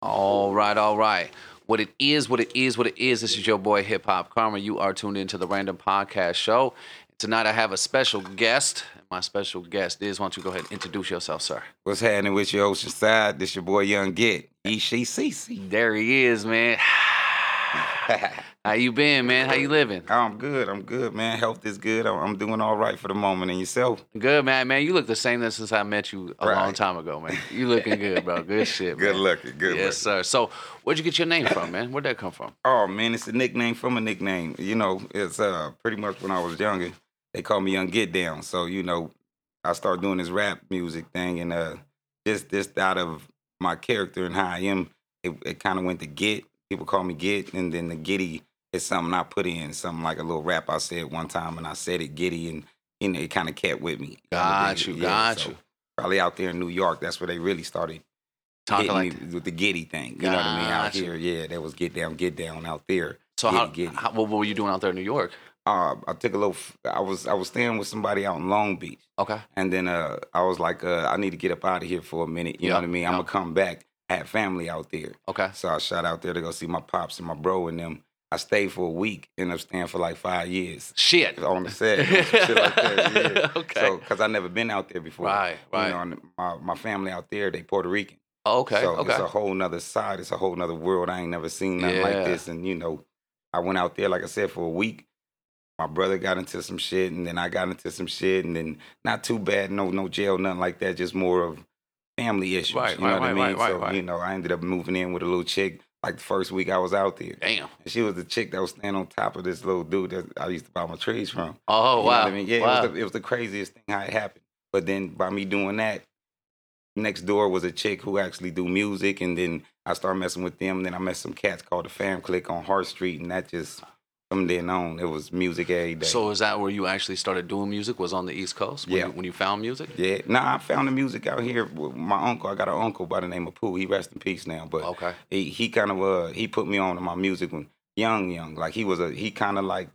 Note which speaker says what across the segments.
Speaker 1: All right, all right. What it is, what it is, what it is. This is your boy Hip Hop Karma. You are tuned into the Random Podcast Show. Tonight I have a special guest. My special guest is, why don't you go ahead and introduce yourself, sir?
Speaker 2: What's happening with your Oceanside? This your boy Young Get. E she
Speaker 1: There he is, man. How you been, man? How you living?
Speaker 2: I'm good. I'm good, man. Health is good. I'm, I'm doing all right for the moment. And yourself?
Speaker 1: Good, man. Man, you look the same since I met you a long time ago, man. You looking good, bro. Good shit,
Speaker 2: Good
Speaker 1: man.
Speaker 2: looking. Good
Speaker 1: Yes,
Speaker 2: looking.
Speaker 1: sir. So, where'd you get your name from, man? Where'd that come from?
Speaker 2: Oh man, it's a nickname from a nickname. You know, it's uh pretty much when I was younger, they called me Young Get Down. So you know, I started doing this rap music thing, and uh, just just out of my character and how I am, it, it kind of went to Get. People call me Get, and then the Giddy is something I put in, something like a little rap I said one time, and I said it Giddy, and you know, it kind of kept with me.
Speaker 1: Got you, got you.
Speaker 2: Probably out there in New York, that's where they really started
Speaker 1: Talking like
Speaker 2: with the Giddy thing. You know what I mean? Out
Speaker 1: Gotcha.
Speaker 2: here, yeah, that was Get Down, Get Down out there.
Speaker 1: So how,
Speaker 2: Giddy, Giddy.
Speaker 1: how what were you doing out there in New York?
Speaker 2: uh, I took a little. I was I was staying with somebody out in Long Beach,
Speaker 1: Okay.
Speaker 2: and then uh, I was like, uh, I need to get up out of here for a minute. You
Speaker 1: Yeah,
Speaker 2: know what I mean? I'm gonna come back. I had family out there,
Speaker 1: Okay.
Speaker 2: so I shot out there to go see my pops and my bro and them. I stayed for a week, ended up staying for like five years
Speaker 1: Shit.
Speaker 2: on the set, shit like that. Yeah.
Speaker 1: Okay.
Speaker 2: So, cause I never been out there before.
Speaker 1: Right, right.
Speaker 2: You know, my my family out there, they Puerto Rican.
Speaker 1: okay.
Speaker 2: So
Speaker 1: okay.
Speaker 2: it's a whole nother side. It's a whole nother world. I ain't never seen nothing
Speaker 1: Yeah.
Speaker 2: like this. And you know, I went out there, like I said, for a week. My brother got into some shit, and then I got into some shit, and then not too bad, no, no jail, nothing like that. Just more of family issues.
Speaker 1: Right,
Speaker 2: you know
Speaker 1: right,
Speaker 2: what I mean?
Speaker 1: right,
Speaker 2: so you know, I ended up moving in with a little chick. Like the first week I was out there,
Speaker 1: Damn.
Speaker 2: and she was the chick that was standing on top of this little dude that I used to buy my trees from.
Speaker 1: Oh
Speaker 2: You
Speaker 1: wow.
Speaker 2: I mean? Yeah,
Speaker 1: wow.
Speaker 2: it, was the, it was the craziest thing how it happened. But then by me doing that, next door was a chick who actually do music, and then I started messing with them. And then I met some cats called the Fam Click on Hart Street, and that just from then on, it was music every day.
Speaker 1: so is that where you actually started doing music? Was on the East Coast? When
Speaker 2: Yeah.
Speaker 1: You, when you found music?
Speaker 2: yeah, nah, I found the music out here. with My uncle, I got an uncle by the name of Pooh. He rest in peace now, but
Speaker 1: Okay.
Speaker 2: he he kind of uh he put me on to my music when young, young. Like he was a he kind of like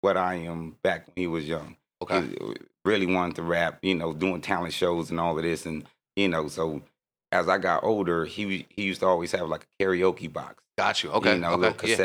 Speaker 2: what I am back when he was young.
Speaker 1: Okay.
Speaker 2: He really wanted to rap, you know, doing talent shows and all of this, and you know, so as I got older, he he used to always have like a karaoke box,
Speaker 1: Got you. Okay.
Speaker 2: you know,
Speaker 1: okay.
Speaker 2: little
Speaker 1: yeah.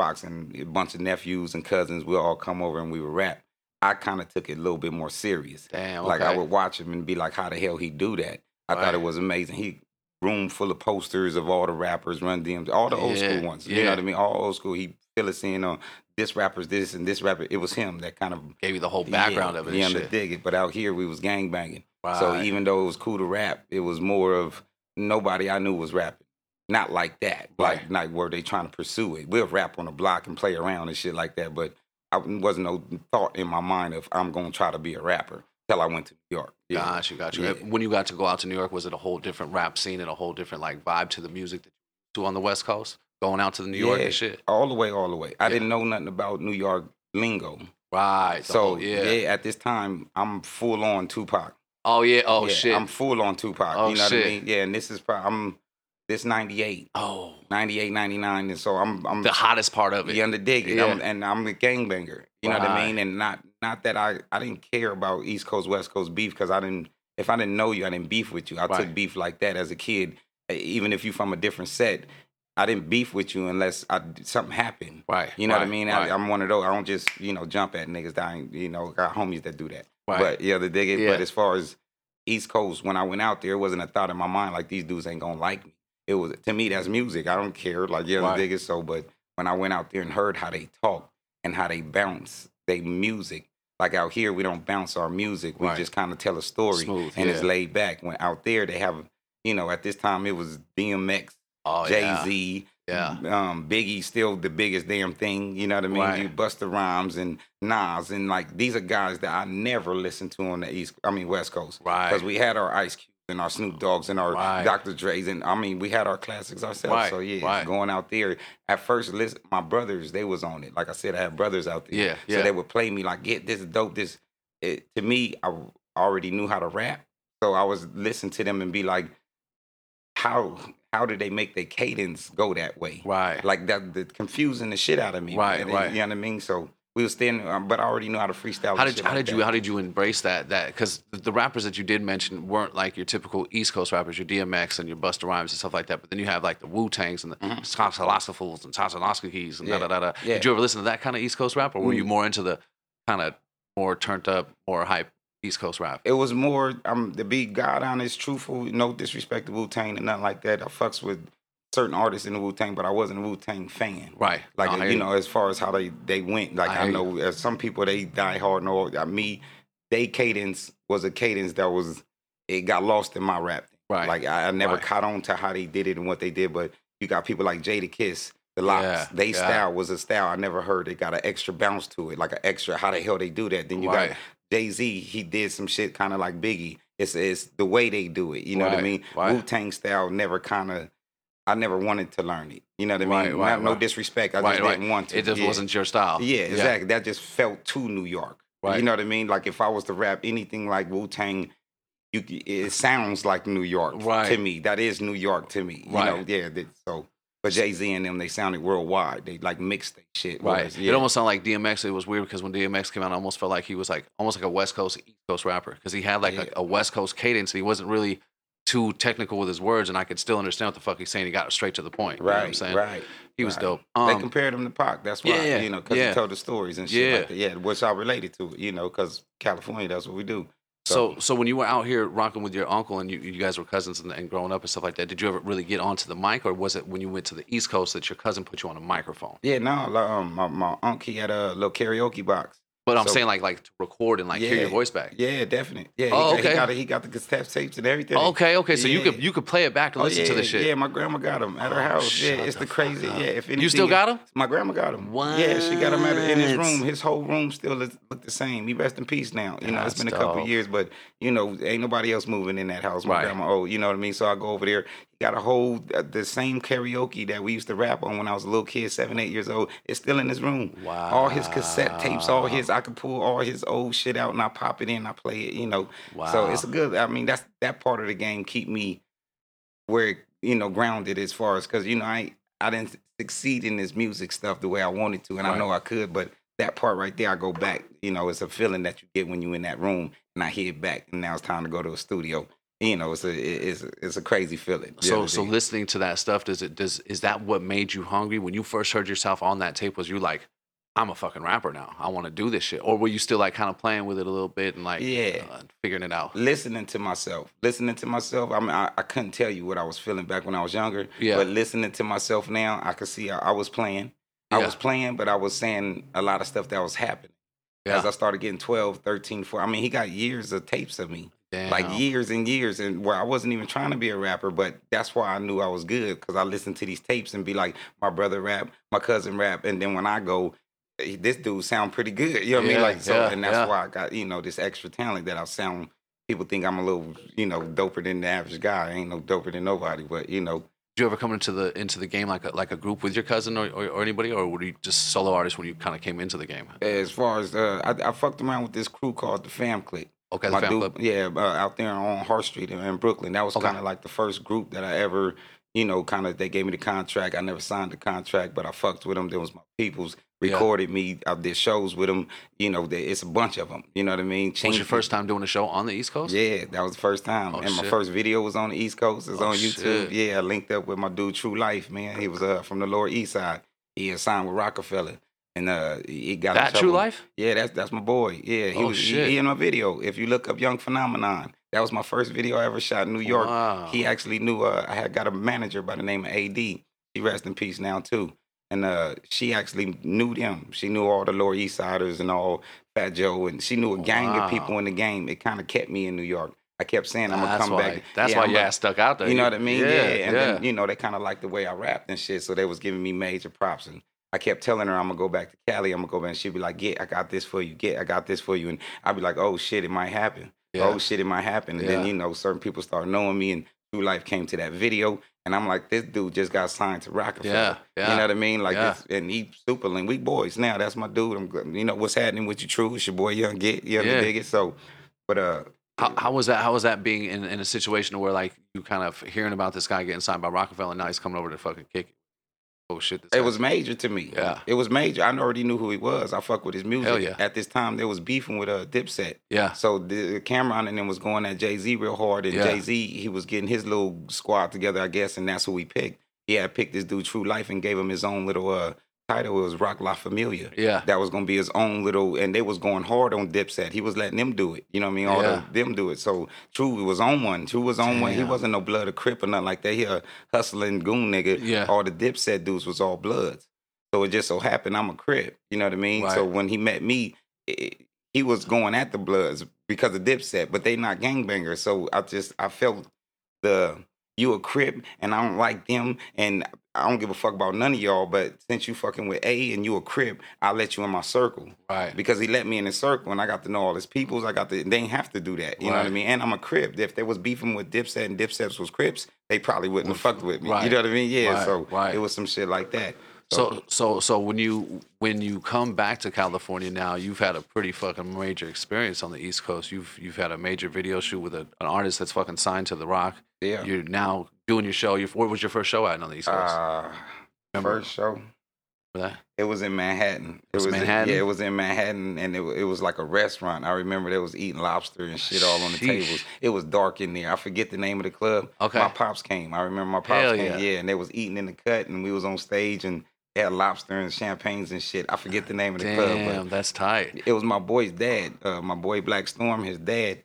Speaker 2: Box, and a bunch of nephews and cousins would all come over and we would rap. I kind of took it a little bit more serious.
Speaker 1: Damn.
Speaker 2: Like I would watch him and be like, how the hell he do that? I
Speaker 1: Right.
Speaker 2: thought it was amazing. He room full of posters of all the rappers, Run DMCs, all the old
Speaker 1: Yeah,
Speaker 2: school ones. You know what I mean? All old school. He fill us in on this rapper's this and this rapper. It was him that kind of
Speaker 1: Gave you the whole background
Speaker 2: yeah,
Speaker 1: of it.
Speaker 2: Yeah, to dig it. But out here we was gang banging. So even though it was cool to rap, it was more of nobody I knew was rapping. Not like that. Like
Speaker 1: Right.
Speaker 2: not where they trying to pursue it. We'll rap on the block and play around and shit like that. But I wasn't no thought in my mind of I'm gonna try to be a rapper till I went to New York. Yeah.
Speaker 1: Got you, got you.
Speaker 2: Yeah.
Speaker 1: When you got to go out to New York, was it a whole different rap scene and a whole different like vibe to the music that you do on the West Coast? Going out to the New York
Speaker 2: Yeah.
Speaker 1: and shit.
Speaker 2: All the way, all the way. I
Speaker 1: Yeah.
Speaker 2: didn't know nothing about New York lingo.
Speaker 1: Right.
Speaker 2: So
Speaker 1: whole-
Speaker 2: yeah.
Speaker 1: yeah.
Speaker 2: at this time I'm full on Tupac.
Speaker 1: Oh yeah. Oh shit.
Speaker 2: I'm full on Tupac.
Speaker 1: Oh,
Speaker 2: you know
Speaker 1: shit.
Speaker 2: what I mean? Yeah, and this is probably I'm this 98,
Speaker 1: oh,
Speaker 2: 98, 99, and so I'm I'm
Speaker 1: the hottest part of it.
Speaker 2: you under dig it.
Speaker 1: Yeah.
Speaker 2: I'm, and I'm a gangbanger. You know what I mean? And not not that I I didn't care about East Coast West Coast beef because I didn't if I didn't know you I didn't beef with you. I
Speaker 1: Right.
Speaker 2: took beef like that as a kid. Even if you from a different set, I didn't beef with you unless I, something happened.
Speaker 1: Right.
Speaker 2: You know what I mean?
Speaker 1: Right.
Speaker 2: I, I'm one of those. I don't just you know jump at niggas that I ain't, you know got homies that do that.
Speaker 1: right.
Speaker 2: But yeah, the dig it.
Speaker 1: Yeah.
Speaker 2: But as far as East Coast, when I went out there, it wasn't a thought in my mind like these dudes ain't gonna like me. It was to me that's music. I don't care. Like yeah,
Speaker 1: Right.
Speaker 2: dig it. So, but when I went out there and heard how they talk and how they bounce, they music. Like out here, we don't bounce our music. We
Speaker 1: Right.
Speaker 2: just kind of tell a story,
Speaker 1: Smooth,
Speaker 2: and it's laid back. When out there, they have, you know, at this time it was DMX,
Speaker 1: oh
Speaker 2: Jay Z,
Speaker 1: Yeah.
Speaker 2: um, Biggie still the biggest damn thing. You know what I mean?
Speaker 1: Right.
Speaker 2: You Busta Rhymes and Nas and like these are guys that I never listened to on the East. I mean West Coast
Speaker 1: Right.
Speaker 2: because we had our Ice Cubes and our Snoop Dogs and our
Speaker 1: Right.
Speaker 2: Dr. Dre's and I mean we had our classics ourselves.
Speaker 1: Right,
Speaker 2: So yeah,
Speaker 1: right.
Speaker 2: going out there at first, listen, my brothers they was on it. Like I said, I had brothers out there.
Speaker 1: Yeah, yeah.
Speaker 2: So they would play me like, get this is dope. This it, to me, I already knew how to rap, so I was listening to them and be like, how how did they make their cadence go that way?
Speaker 1: Right.
Speaker 2: Like that, the confusing the shit out of me.
Speaker 1: Right,
Speaker 2: man.
Speaker 1: right.
Speaker 2: You know what I mean? So we was staying, um, but I already knew how to freestyle.
Speaker 1: How did
Speaker 2: shit
Speaker 1: how
Speaker 2: like
Speaker 1: did you how did you embrace that that because the rappers that you did mention weren't like your typical East Coast rappers, your DMX and your Busta Rhymes and stuff like that. But then you have like the Wu Tangs and the mm and Tasaloskis and
Speaker 2: Yeah,
Speaker 1: da da da
Speaker 2: yeah.
Speaker 1: Did you ever listen to that kind of East Coast rap, or were you
Speaker 2: Mm.
Speaker 1: more into the kind of more turned up, more hype East Coast rap?
Speaker 2: It was more um to be God honest, truthful, no disrespect to Wu Tang and nothing like that. I fucks with certain artists in the Wu Tang, but I wasn't a Wu Tang fan.
Speaker 1: Right.
Speaker 2: Like
Speaker 1: No,
Speaker 2: you know, as far as how they they went, like
Speaker 1: I
Speaker 2: I, know as some people they die hard. No, uh, me, they cadence was a cadence that was it got lost in my rap.
Speaker 1: Right.
Speaker 2: Like I, I never
Speaker 1: Right.
Speaker 2: caught on to how they did it and what they did, but you got people like Jadakiss, the LOX.
Speaker 1: Yeah,
Speaker 2: they
Speaker 1: yeah.
Speaker 2: style was a style I never heard. It got an extra bounce to it, like an extra. How the hell they do that? Then you
Speaker 1: Right.
Speaker 2: got Jay Z. He did some shit kind of like Biggie. It's it's the way they do it. You know what I mean?
Speaker 1: right.
Speaker 2: Wu Tang style never kind of. I never wanted to learn it. You know what I mean?
Speaker 1: Right, right,
Speaker 2: Not- no
Speaker 1: right.
Speaker 2: disrespect. I just didn't want to.
Speaker 1: It just
Speaker 2: Yeah.
Speaker 1: wasn't your style.
Speaker 2: Yeah, exactly. That just felt too New York.
Speaker 1: Right.
Speaker 2: You know what I mean? Like if I was to rap anything like Wu Tang, you it sounds like New York
Speaker 1: Right.
Speaker 2: to me. That is New York to me. You know, yeah. that- so, but Jay Z and them, they sounded worldwide. They like mixed their shit.
Speaker 1: Right.
Speaker 2: whereas,
Speaker 1: It almost sounded like DMX. It was weird because when DMX came out, I almost felt like he was like almost like a West Coast, East Coast rapper because he had like
Speaker 2: Yeah.
Speaker 1: a, a West Coast cadence. He wasn't really too technical with his words, and I could still understand what the fuck he's saying. He got straight to the point. You know what I'm
Speaker 2: right,
Speaker 1: saying?
Speaker 2: right.
Speaker 1: He was
Speaker 2: right.
Speaker 1: dope.
Speaker 2: they
Speaker 1: Um,
Speaker 2: compared him to Pac. That's why,
Speaker 1: yeah, yeah,
Speaker 2: you know, because
Speaker 1: yeah.
Speaker 2: he told the stories and shit
Speaker 1: Yeah.
Speaker 2: like that. Yeah, which I related to, you know, because California, that's what we do.
Speaker 1: so, so when you were out here rocking with your uncle and you, you guys were cousins and, and growing up and stuff like that, did you ever really get onto the mic, or was it when you went to the East Coast that your cousin put you on a microphone?
Speaker 2: Yeah, no, um, my, my uncle, he had a little karaoke box.
Speaker 1: But I'm
Speaker 2: So-
Speaker 1: saying like like to record and like hear your voice back.
Speaker 2: Yeah, definitely. Yeah,
Speaker 1: Oh,
Speaker 2: got-
Speaker 1: okay.
Speaker 2: he got. He got the cassette tapes and everything.
Speaker 1: Okay, okay. So you could you could play it back and
Speaker 2: Oh,
Speaker 1: listen
Speaker 2: yeah,
Speaker 1: to the shit.
Speaker 2: Yeah, my grandma got them at her
Speaker 1: Oh,
Speaker 2: house. Yeah, it's
Speaker 1: the
Speaker 2: the crazy.
Speaker 1: up.
Speaker 2: Yeah, if anything, You
Speaker 1: still got got 'em?
Speaker 2: My grandma got them. Yeah, she got them at, in his room. His whole room still look, look the same. He rest in peace now. You know, it's been a couple years, but you know, ain't nobody else moving in that house. My
Speaker 1: Right.
Speaker 2: grandma old. You know what I mean? So I go over there. Got a whole uh, the same karaoke that we used to rap on when I was a little kid, seven, eight years old. It's still in his room. Wow. All his cassette tapes, all his. I could pull all his old shit out and I pop it in. I play it. You know.
Speaker 1: Wow.
Speaker 2: So it's a good. I mean, that's that part of the game keep me where you know grounded as far as because you know I I didn't succeed in this music stuff the way I wanted to, and
Speaker 1: Right.
Speaker 2: I know I could, but that part right there, I go back. You know, it's a feeling that you get when you're in that room, and I hear it back, and now it's time to go to a studio. You know, it's a it's a, it's a crazy feeling.
Speaker 1: So so listening to that stuff, does it does is that what made you hungry when you first heard yourself on that tape? Was you like, I'm a fucking rapper now. I want to do this shit, or were you still like kind of playing with it a little bit and like
Speaker 2: Yeah.
Speaker 1: uh, figuring it out?
Speaker 2: listening to myself, listening to myself. I mean, I, I couldn't tell you what I was feeling back when I was younger.
Speaker 1: Yeah.
Speaker 2: But listening to myself now, I could see I, I was playing. I
Speaker 1: Yeah.
Speaker 2: was playing, but I was saying a lot of stuff that was happening.
Speaker 1: Yeah.
Speaker 2: As I started getting 12, 13, 14. I mean, he got years of tapes of me.
Speaker 1: Damn.
Speaker 2: Like years and years, and where I wasn't even trying to be a rapper, but that's why I knew I was good because I listened to these tapes and be like, my brother rap, my cousin rap, and then when I go, this dude sound pretty good. You know what I
Speaker 1: Yeah,
Speaker 2: mean? Like so,
Speaker 1: yeah,
Speaker 2: and that's
Speaker 1: yeah.
Speaker 2: why I got you know this extra talent that I sound. People think I'm a little you know doper than the average guy. I ain't no doper than nobody, but you know
Speaker 1: Did you ever come into the into the game like a, like a group with your cousin or, or, or anybody, or were you just solo artist when you kind of came into the game?
Speaker 2: as far as uh, I, I fucked around with this crew called the Fam Click.
Speaker 1: Okay,
Speaker 2: my dude,
Speaker 1: club.
Speaker 2: yeah, uh, out there on Hart Street in, in Brooklyn. That was
Speaker 1: Okay.
Speaker 2: kind of like the first group that I ever, you know, kind of. They gave me the contract. I never signed the contract, but I fucked with them. There was my peoples
Speaker 1: Yeah.
Speaker 2: recorded me. I did shows with them. You know, they, it's a bunch of them. You know what I mean?
Speaker 1: Was your first time doing a show on the East Coast?
Speaker 2: Yeah, that was the first time.
Speaker 1: Oh,
Speaker 2: and my first video was on the East Coast. It's
Speaker 1: Oh,
Speaker 2: on YouTube.
Speaker 1: shit.
Speaker 2: Yeah, I linked up with my dude True Life, man. He was uh, from the Lower East Side. He had signed with Roc-A-Fella. And uh, he got
Speaker 1: That True. Life?
Speaker 2: Yeah, that's that's my boy. Yeah, he
Speaker 1: Oh,
Speaker 2: was he-
Speaker 1: shit.
Speaker 2: He, in my video. If you look up Young Phenomenon, that was my first video I ever shot in New York.
Speaker 1: Wow.
Speaker 2: He actually knew. Uh, I had got a manager by the name of AD. She rest in peace now too. And uh, she actually knew them. She knew all the Lower East Siders and all Fat Joe, and she knew a gang
Speaker 1: Wow.
Speaker 2: of people in the game. It kind of kept me in New York. I kept saying I'm gonna
Speaker 1: That's
Speaker 2: come
Speaker 1: why.
Speaker 2: back.
Speaker 1: That's
Speaker 2: Yeah,
Speaker 1: why
Speaker 2: I'm
Speaker 1: ass stuck out there.
Speaker 2: you know what I mean?
Speaker 1: Yeah,
Speaker 2: And
Speaker 1: yeah.
Speaker 2: then, you know, they kind of liked the way I rapped and shit. So they was giving me major props. And I kept telling her I'm gonna go back to Cali. I'm gonna go back. And she'd be like, "Get, I got this for you. Get, I got this for you." And I'd be like, "Oh shit, it might happen.
Speaker 1: Yeah.
Speaker 2: Oh shit, it might happen." And
Speaker 1: Yeah.
Speaker 2: then you know, certain people start knowing me, and True Life came to that video, and I'm like, "This dude just got signed to Roc-A-Fella."
Speaker 1: Yeah, yeah,
Speaker 2: You know what I mean? Like,
Speaker 1: yeah.
Speaker 2: this, and he super. We boys now. That's my dude. I'm, you know, what's happening with you? True, it's your boy Young Get. You
Speaker 1: Yeah.
Speaker 2: yeah. dig it? So, but uh,
Speaker 1: How, how was that? How was that being in, in a situation where like you kind of hearing about this guy getting signed by Roc-A-Fella and now he's coming over to fucking kick it? Oh shit, this
Speaker 2: It was major to me.
Speaker 1: Yeah.
Speaker 2: It was major. I already knew who he was. I fuck with his music.
Speaker 1: Hell yeah.
Speaker 2: At this time, there was beefing with a uh, Dipset.
Speaker 1: yeah,
Speaker 2: So the Cam'ron and then was going at Jay Z real hard, and
Speaker 1: Yeah.
Speaker 2: Jay Z he was getting his little squad together, I guess, and that's who we picked. He had picked this dude True Life and gave him his own little uh title. It was Roc La Familia.
Speaker 1: yeah,
Speaker 2: That was gonna be his own little, and they was going hard on Dipset. He was letting them do it. You know what I mean? All
Speaker 1: Yeah.
Speaker 2: the, them do it. So True was on one. True was on one. He wasn't no blood or crip or nothing like that. He a hustling goon nigga.
Speaker 1: Yeah.
Speaker 2: All the Dipset dudes was all bloods. So it just so happened I'm a crip. You know what I mean? So when he met me, it, he was going at the bloods because of Dipset, but they not gangbangers. So I just I felt the you a crip and I don't like them and I don't give a fuck about none of y'all. But since you fucking with A and you a crip, I'll let you in my circle
Speaker 1: right,
Speaker 2: because he let me in his circle and I got to know all his peoples. I got to they ain't have to do that. You know what I mean? And I'm a crip. If they was beefing with Dipset and Dipset was crips, they probably wouldn't have fucked with me.
Speaker 1: Right.
Speaker 2: You know what I mean? Yeah.
Speaker 1: Right,
Speaker 2: So
Speaker 1: right.
Speaker 2: it was some shit like that.
Speaker 1: So so so when you when you come back to California now, you've had a pretty fucking major experience on the East Coast. You've you've had a major video shoot with a, an artist that's fucking signed to The Roc.
Speaker 2: yeah.
Speaker 1: You're now doing your show. Your, where was your first show at on the East Coast?
Speaker 2: Uh,
Speaker 1: Remember
Speaker 2: first show.
Speaker 1: that?
Speaker 2: It was in Manhattan. It
Speaker 1: was
Speaker 2: was in-
Speaker 1: Manhattan?
Speaker 2: yeah, it was in Manhattan, and it, it was like a restaurant. I remember they was eating lobster and shit all on the
Speaker 1: Sheesh.
Speaker 2: tables. It was dark in there. I forget the name of the club.
Speaker 1: Okay.
Speaker 2: My pops came. I remember my pops
Speaker 1: Hell
Speaker 2: came.
Speaker 1: yeah.
Speaker 2: Yeah. and they was eating in the cut, and we was on stage, and had lobster and champagnes and shit. I forget the name of the club,
Speaker 1: Damn, that's tight.
Speaker 2: it was my boy's dad. Uh, my boy Black Storm. His dad.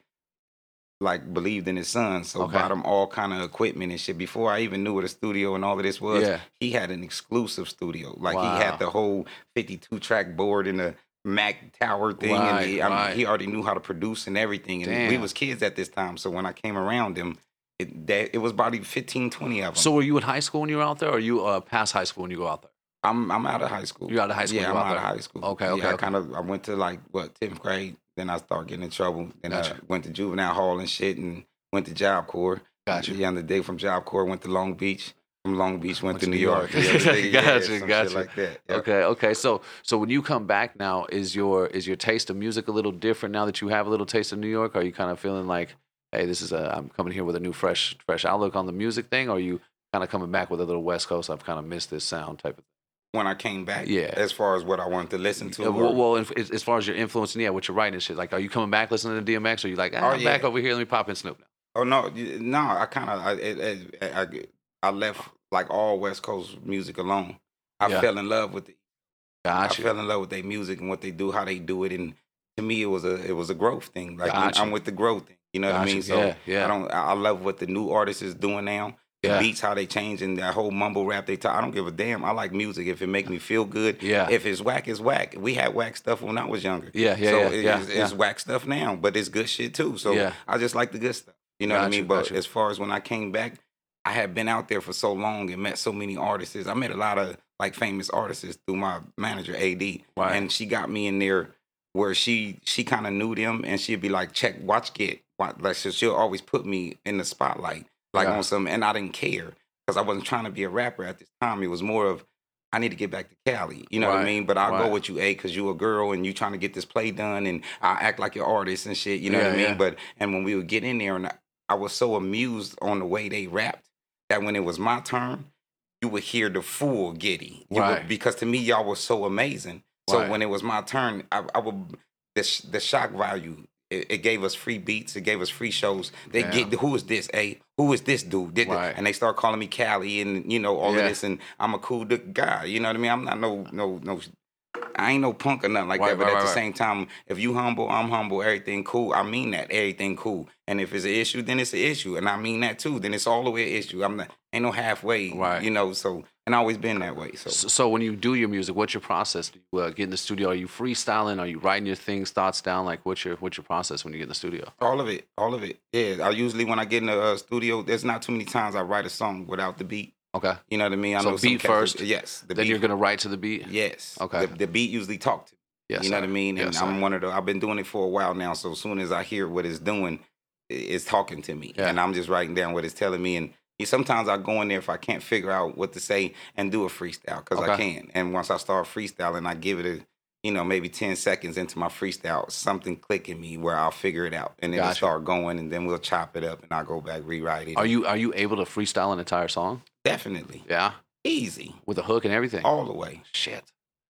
Speaker 2: Like believed in his son, so
Speaker 1: Okay.
Speaker 2: bought him all kind of equipment and shit. Before I even knew what a studio and all of this was,
Speaker 1: Yeah.
Speaker 2: he had an exclusive studio. Like he had the whole 52 track board and the Mac Tower thing,
Speaker 1: Right,
Speaker 2: and he, I mean, he already knew how to produce and everything. And we was kids at this time, so when I came around him, it that, it was about 15, 20 of them.
Speaker 1: So were you in high school when you were out there, or you uh, past high school when you go out there?
Speaker 2: I'm I'm out of high school.
Speaker 1: You're out of high school,
Speaker 2: Yeah, I'm
Speaker 1: out
Speaker 2: out of high school.
Speaker 1: Okay, okay,
Speaker 2: Yeah, I
Speaker 1: okay.
Speaker 2: kind of I went to like what tenth grade. Then I started getting in trouble. Then I went to juvenile hall and shit, and went to Job Corps.
Speaker 1: Gotcha.
Speaker 2: Yeah, on the day from Job Corps, went to Long Beach. From Long Beach, went,
Speaker 1: Went
Speaker 2: to
Speaker 1: to
Speaker 2: New York.
Speaker 1: York.
Speaker 2: Yeah, day-
Speaker 1: Gotcha, gotcha.
Speaker 2: like that. Yeah.
Speaker 1: Okay, okay. So so when you come back now, is your is your taste of music a little different now that you have a little taste of New York? Are you kind of feeling like, hey, this is a I'm coming here with a new fresh fresh outlook on the music thing, or are you kind of coming back with a little West Coast? I've kind of missed this sound type of thing.
Speaker 2: When I came back,
Speaker 1: Yeah.
Speaker 2: as far as what I wanted to listen to,
Speaker 1: Yeah,
Speaker 2: or-
Speaker 1: well, well, as as far as your influence, and yeah, what you're writing and shit. Like, are you coming back listening to DMX, or you like, ah,
Speaker 2: Oh,
Speaker 1: I'm back over here, let me pop in Snoop now?
Speaker 2: Oh no, no. I kind of I, it- I I left like all West Coast music alone. I
Speaker 1: Yeah.
Speaker 2: fell in love with it.
Speaker 1: Gotcha.
Speaker 2: I fell in love with their music and what they do, how they do it, and to me, it was a it was a growth thing. Like
Speaker 1: Gotcha.
Speaker 2: I'm with the growth thing. You know what I mean? So
Speaker 1: Yeah, yeah.
Speaker 2: I don't. I I love what the new artist is doing now. The
Speaker 1: Yeah.
Speaker 2: beats, how they change, and that whole mumble rap they talk. I don't give a damn. I like music if it make me feel good.
Speaker 1: Yeah.
Speaker 2: If it's whack, it's whack. We had whack stuff when I was younger.
Speaker 1: Yeah, yeah,
Speaker 2: so
Speaker 1: yeah,
Speaker 2: it-
Speaker 1: yeah,
Speaker 2: it's, it's whack stuff now, but it's good shit too. So
Speaker 1: Yeah.
Speaker 2: I just like the good stuff. You know what I mean? But
Speaker 1: gotcha.
Speaker 2: as far as when I came back, I had been out there for so long and met so many artists. I met a lot of like famous artists through my manager AD,
Speaker 1: Right.
Speaker 2: and she got me in there where she she kind of knew them, and she'd be like, "Check, watch, get." Watch. Like so she'll always put me in the spotlight, like
Speaker 1: Yeah.
Speaker 2: on some, and I didn't care because I wasn't trying to be a rapper at this time. It was more of I need to get back to Cali. You know what I mean? But I'll
Speaker 1: right.
Speaker 2: go with you, A, because you a girl and you trying to get this play done and I act like your artist and shit. You know what I mean?
Speaker 1: yeah.
Speaker 2: But and when we would get in there and I, I was so amused on the way they rapped that when it was my turn, you would hear the full giddy. You would-
Speaker 1: Right.
Speaker 2: because to me, y'all was so amazing. So
Speaker 1: Right.
Speaker 2: when it was my turn, I, I would the sh- the shock value. It, it gave us free beats. It gave us free shows. They
Speaker 1: Yeah.
Speaker 2: get who is this? A who is this dude? Did
Speaker 1: Right.
Speaker 2: and they start calling me Cali and you know all
Speaker 1: Yeah.
Speaker 2: of this. And I'm a cool guy. You know what I mean? I'm not no no no. I ain't no punk or nothing like
Speaker 1: Right,
Speaker 2: that. But
Speaker 1: right,
Speaker 2: at the same time, if you humble, I'm humble. Everything cool. I mean that. Everything cool. And if it's an issue, then it's an issue, and I mean that too. Then it's all the way an issue. I'm not ain't no halfway.
Speaker 1: Right.
Speaker 2: You know. So and always been that way. So.
Speaker 1: So, so when you do your music, what's your process? Do you uh, get in the studio? Are you freestyling? Are you writing your things, thoughts down? Like, what's your what's your process when you get in the studio?
Speaker 2: All of it, all of it. Yeah, I usually when I get in the uh, studio, there's not too many times I write a song without the beat.
Speaker 1: Okay.
Speaker 2: You know what I mean? I
Speaker 1: So
Speaker 2: know
Speaker 1: beat first,
Speaker 2: Yes, the
Speaker 1: then
Speaker 2: beat.
Speaker 1: you're gonna write to the beat.
Speaker 2: Yes.
Speaker 1: Okay.
Speaker 2: The, the beat usually talk to. me.
Speaker 1: Yes.
Speaker 2: you know
Speaker 1: sir.
Speaker 2: what I mean? And
Speaker 1: Yes,
Speaker 2: I'm
Speaker 1: sir.
Speaker 2: one of the. I've been doing it for a while now. So as soon as I hear what it's doing, it's talking to me,
Speaker 1: Yeah.
Speaker 2: and I'm just writing down what it's telling me. And sometimes I go in there if I can't figure out what to say and do a freestyle because I can. And once I start freestyling, I give it a. You know, maybe ten seconds into my freestyle, something click in me where I'll figure it out, and then it'll
Speaker 1: Gotcha.
Speaker 2: start going, and then we'll chop it up, and I'll go back rewrite it.
Speaker 1: Are you are you able to freestyle an entire song?
Speaker 2: definitely?
Speaker 1: Yeah.
Speaker 2: Easy,
Speaker 1: with a hook and everything.
Speaker 2: all the way,
Speaker 1: Shit,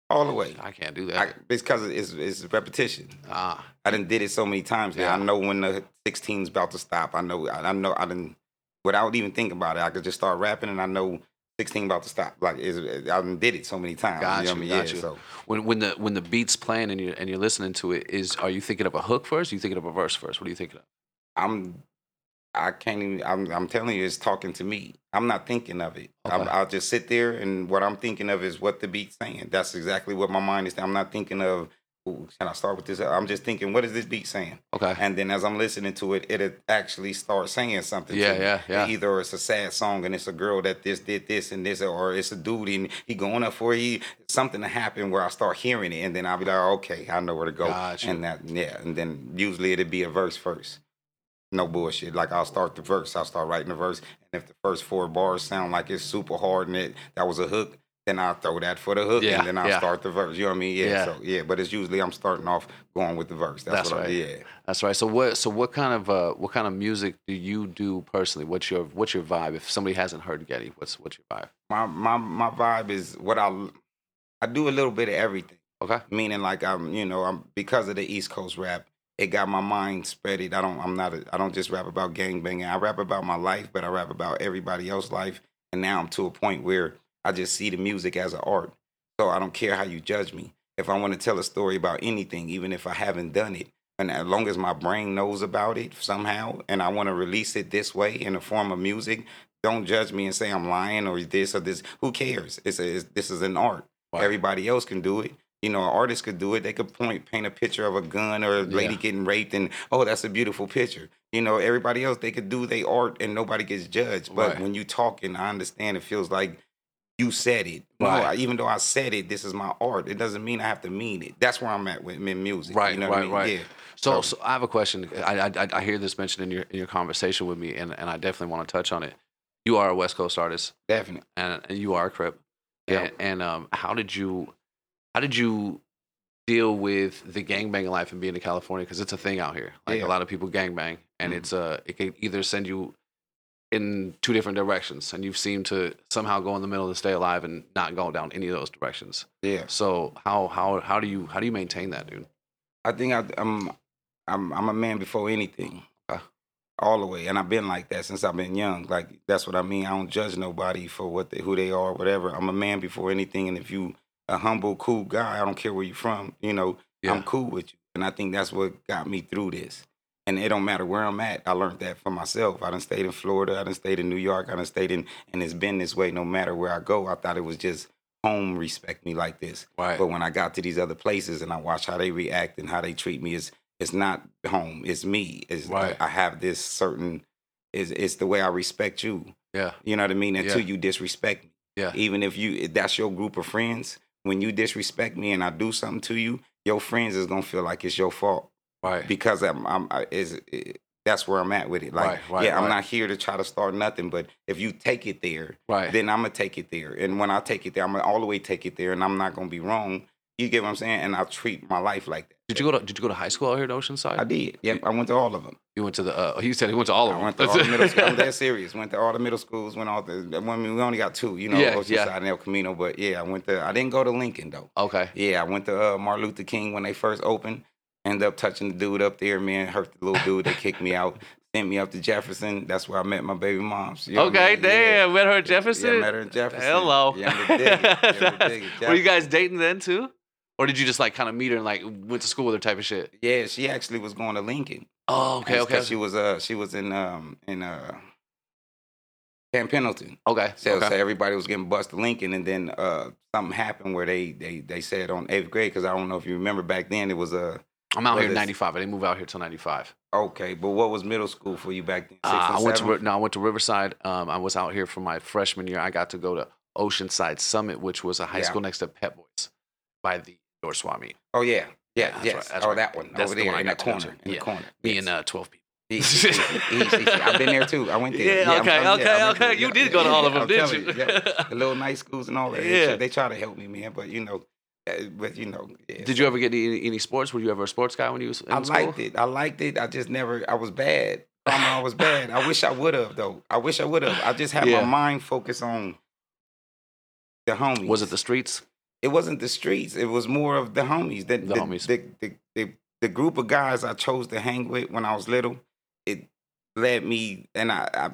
Speaker 2: all the way.
Speaker 1: I can't do
Speaker 2: I,
Speaker 1: that.
Speaker 2: it's because it's, it's repetition.
Speaker 1: ah,
Speaker 2: I done did it so many times. Yeah. I know when the 16's about to stop. I know. I, I know. I done without even thinking about it. I could just start rapping, and I know 16 about to stop. Like I done did it so many times.
Speaker 1: got
Speaker 2: you. Know I mean?
Speaker 1: got
Speaker 2: yeah,
Speaker 1: you.
Speaker 2: So
Speaker 1: When when the when the beat's playing and you and you're listening to it, is are you thinking of a hook first? Or are you thinking of a verse first? What are you thinking of?
Speaker 2: I'm. I can't even. I'm. I'm telling you, it's talking to me. I'm not thinking of it. I'm,
Speaker 1: Okay.
Speaker 2: I'll just sit there, and what I'm thinking of is what the beat's saying. That's exactly what my mind is. I'm not thinking of. Can I start with this? I'm just thinking, what is this beat saying?
Speaker 1: Okay.
Speaker 2: And then as I'm listening to it, it actually starts saying something.
Speaker 1: Yeah, yeah, yeah.
Speaker 2: Either it's a sad song and it's a girl that this did this and this, or it's a dude and he going up for he something to happen where I start hearing it, and then I'll be like, okay, I know where to go.
Speaker 1: Gotcha.
Speaker 2: And that, yeah, and then usually it'd be a verse first. No bullshit. Like I'll start the verse, I'll start writing the verse, and if the first four bars sound like it's super hard and it that was a hook, then I'll throw that for the hook,
Speaker 1: Yeah,
Speaker 2: and then I'll
Speaker 1: yeah.
Speaker 2: start the verse. You know what I mean? Yeah.
Speaker 1: Yeah.
Speaker 2: So yeah, but it's usually I'm starting off going with the verse. That's,
Speaker 1: That's
Speaker 2: what
Speaker 1: right.
Speaker 2: I yeah.
Speaker 1: That's right. So what so what kind of uh what kind of music do you do personally? What's your what's your vibe? If somebody hasn't heard Giddy, what's what's your vibe?
Speaker 2: my my my vibe is what I I do a little bit of everything.
Speaker 1: Okay.
Speaker 2: Meaning like I'm you know I'm because of the East Coast rap, it got my mind spread. It I don't I'm not a, I don't just rap about gang banging. I rap about my life, but I rap about everybody else's life. And now I'm to a point where I just see the music as an art. So I don't care how you judge me. If I want to tell a story about anything, even if I haven't done it, and as long as my brain knows about it somehow, and I want to release it this way in the form of music, don't judge me and say I'm lying or this or this. Who cares? It's, a, it's this is an art.
Speaker 1: Right.
Speaker 2: Everybody else can do it. You know, an artist could do it. They could point, paint a picture of a gun or a lady
Speaker 1: Yeah.
Speaker 2: getting raped, and oh, that's a beautiful picture. You know, everybody else they could do their art, and nobody gets judged. But
Speaker 1: Right.
Speaker 2: when you talking, I understand it feels like you said it.
Speaker 1: Right.
Speaker 2: Even though I said it, this is my art. It doesn't mean I have to mean it. That's where I'm at with in music.
Speaker 1: Right,
Speaker 2: You know what I
Speaker 1: right,
Speaker 2: mean?
Speaker 1: right.
Speaker 2: Yeah.
Speaker 1: So,
Speaker 2: So-
Speaker 1: so I have a question. I, I I hear this mentioned in your in your conversation with me, and, and I definitely want to touch on it. You are a West Coast artist,
Speaker 2: Definitely.
Speaker 1: and, and you are a Crip.
Speaker 2: Yeah.
Speaker 1: And, and um, how did you how did you deal with the gangbang life and being in California? Because it's a thing out here. Like
Speaker 2: Yeah.
Speaker 1: a lot of people gangbang, and
Speaker 2: Mhm.
Speaker 1: it's uh it can either send you in two different directions, and you've seemed to somehow go in the middle to stay alive and not go down any of those directions.
Speaker 2: Yeah.
Speaker 1: So how how how do you how do you maintain that, dude?
Speaker 2: I think I, I'm I'm I'm a man before anything.
Speaker 1: Okay.
Speaker 2: All the way, and I've been like that since I've been young. Like that's what I mean. I don't judge nobody for what they, who they are, whatever. I'm a man before anything, and if you a humble, cool guy, I don't care where you're from. You know,
Speaker 1: Yeah.
Speaker 2: I'm cool with you, and I think that's what got me through this. And it don't matter where I'm at. I learned that for myself. I done stayed in Florida. I done stayed in New York. I done stayed in, and it's been this way. No matter where I go, I thought it was just home respect me like this.
Speaker 1: Right.
Speaker 2: But when I got to these other places and I watch how they react and how they treat me, it's it's not home. It's me. It's
Speaker 1: Right.
Speaker 2: I have this certain. It's it's the way I respect you.
Speaker 1: yeah.
Speaker 2: You know what I mean? Until
Speaker 1: Yeah.
Speaker 2: you disrespect me.
Speaker 1: Yeah.
Speaker 2: Even if you if that's your group of friends, when you disrespect me and I do something to you, your friends is gonna feel like it's your fault
Speaker 1: Right.
Speaker 2: because I'm I'm I, is it, that's where I'm at with it. Like,
Speaker 1: Right, right,
Speaker 2: yeah, I'm not here to try to start nothing, but if you take it there,
Speaker 1: Right.
Speaker 2: then I'm gonna take it there. And when I take it there, I'm gonna all the way take it there, and I'm not gonna be wrong. You get what I'm saying? And I'll treat my life like that.
Speaker 1: Did you go to Did you go to high school out here in Oceanside?
Speaker 2: I did. Yep, I went to all of them.
Speaker 1: You went to the. Uh, he said he went to all of
Speaker 2: I
Speaker 1: them.
Speaker 2: went to all the middle schools. I'm serious. Went to all the middle schools. Went all the. I mean, we only got two, you know,
Speaker 1: Yeah,
Speaker 2: Oceanside
Speaker 1: yeah.
Speaker 2: and El Camino. But yeah, I went to. I didn't go to Lincoln though.
Speaker 1: Okay.
Speaker 2: Yeah, I went to uh, Martin Luther King when they first opened. Ended up touching the dude up there, man. Hurt the little dude. They kicked me out. Sent me up to Jefferson. That's where I met my baby moms. You know what I
Speaker 1: okay.
Speaker 2: mean? Yeah.
Speaker 1: Damn. Met her at Jefferson.
Speaker 2: Yeah, met her in Jefferson.
Speaker 1: Hello.
Speaker 2: Yeah, I'm the dig it. Yeah, I'm the dig it.
Speaker 1: Were you guys dating then too, or did you just like kind of meet her and like went to school with her type of shit?
Speaker 2: Yeah, she actually was going to Lincoln.
Speaker 1: Oh, okay. Okay.
Speaker 2: She was uh she was in um in uh Camp Pendleton.
Speaker 1: Okay.
Speaker 2: So,
Speaker 1: okay.
Speaker 2: so everybody was getting bused to Lincoln, and then uh, something happened where they they they said on eighth grade because I don't know if you remember back then it was a
Speaker 1: I'm out
Speaker 2: what
Speaker 1: here in
Speaker 2: is-
Speaker 1: '95. I didn't move out here till '95.
Speaker 2: okay, but what was middle school for you back then? Sixth
Speaker 1: Uh,
Speaker 2: and
Speaker 1: I went to
Speaker 2: seventh?
Speaker 1: No, I went to Riverside. Um, I was out here for my freshman year. I got to go to Oceanside Summit, which was a high
Speaker 2: Yeah.
Speaker 1: school next to Pep Boys, by the indoor swap meet.
Speaker 2: Oh yeah, yeah,
Speaker 1: that's
Speaker 2: yes.
Speaker 1: right, that's
Speaker 2: oh,
Speaker 1: right.
Speaker 2: that one
Speaker 1: That's
Speaker 2: over
Speaker 1: the
Speaker 2: there
Speaker 1: one I
Speaker 2: in the
Speaker 1: got to go
Speaker 2: corner.
Speaker 1: to.
Speaker 2: In
Speaker 1: Yeah.
Speaker 2: the corner.
Speaker 1: Me
Speaker 2: yes.
Speaker 1: and uh, 12 people.
Speaker 2: I've been there too. I went there.
Speaker 1: Yeah,
Speaker 2: I'm
Speaker 1: okay,
Speaker 2: from-
Speaker 1: okay,
Speaker 2: I went
Speaker 1: okay. You did go to all of them,
Speaker 2: I'm
Speaker 1: didn't
Speaker 2: telling
Speaker 1: you?
Speaker 2: yeah. The little night schools and all that.
Speaker 1: Yeah.
Speaker 2: They try to help me, man. But you know, uh, Uh, but you know. yeah,
Speaker 1: Did you ever get any, any sports? Were you ever a sports guy when you was in
Speaker 2: I
Speaker 1: school?
Speaker 2: liked it. I liked it. I just never. I was bad. I was bad. I wish I would have though. I wish I would have. I just had
Speaker 1: Yeah.
Speaker 2: my mind focused on the homies.
Speaker 1: Was it the streets?
Speaker 2: It wasn't the streets. It was more of the homies. The,
Speaker 1: The
Speaker 2: the,
Speaker 1: homies.
Speaker 2: The, the, the, the group of guys I chose to hang with when I was little, it led me and I, I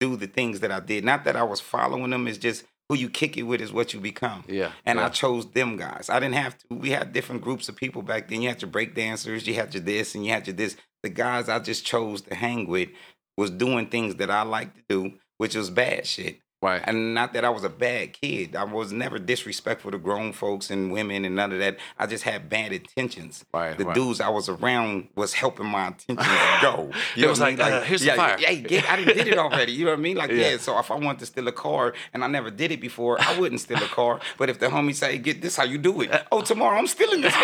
Speaker 2: do the things that I did. Not that I was following them. It's just who you kick it with is what you become.
Speaker 1: Yeah.
Speaker 2: And I chose them guys. I didn't have to. We had different groups of people back then. You had your break dancers, you had your this, and you had your this. The guys I just chose to hang with was doing things that I like to do, which was bad shit.
Speaker 1: Right.
Speaker 2: And not that I was a bad kid. I was never disrespectful to grown folks and women and none of that. I just had bad intentions.
Speaker 1: Right,
Speaker 2: The
Speaker 1: right.
Speaker 2: dudes I was around was helping my intentions go.
Speaker 1: It was
Speaker 2: I
Speaker 1: like, uh, here's the fire.
Speaker 2: Yeah, yeah, I done did it already. You know what I mean? Like,
Speaker 1: Yeah.
Speaker 2: yeah. So if I wanted to steal a car and I never did it before, I wouldn't steal a car. But if the homie say, "Get this, how you do it?" Oh, tomorrow I'm stealing this.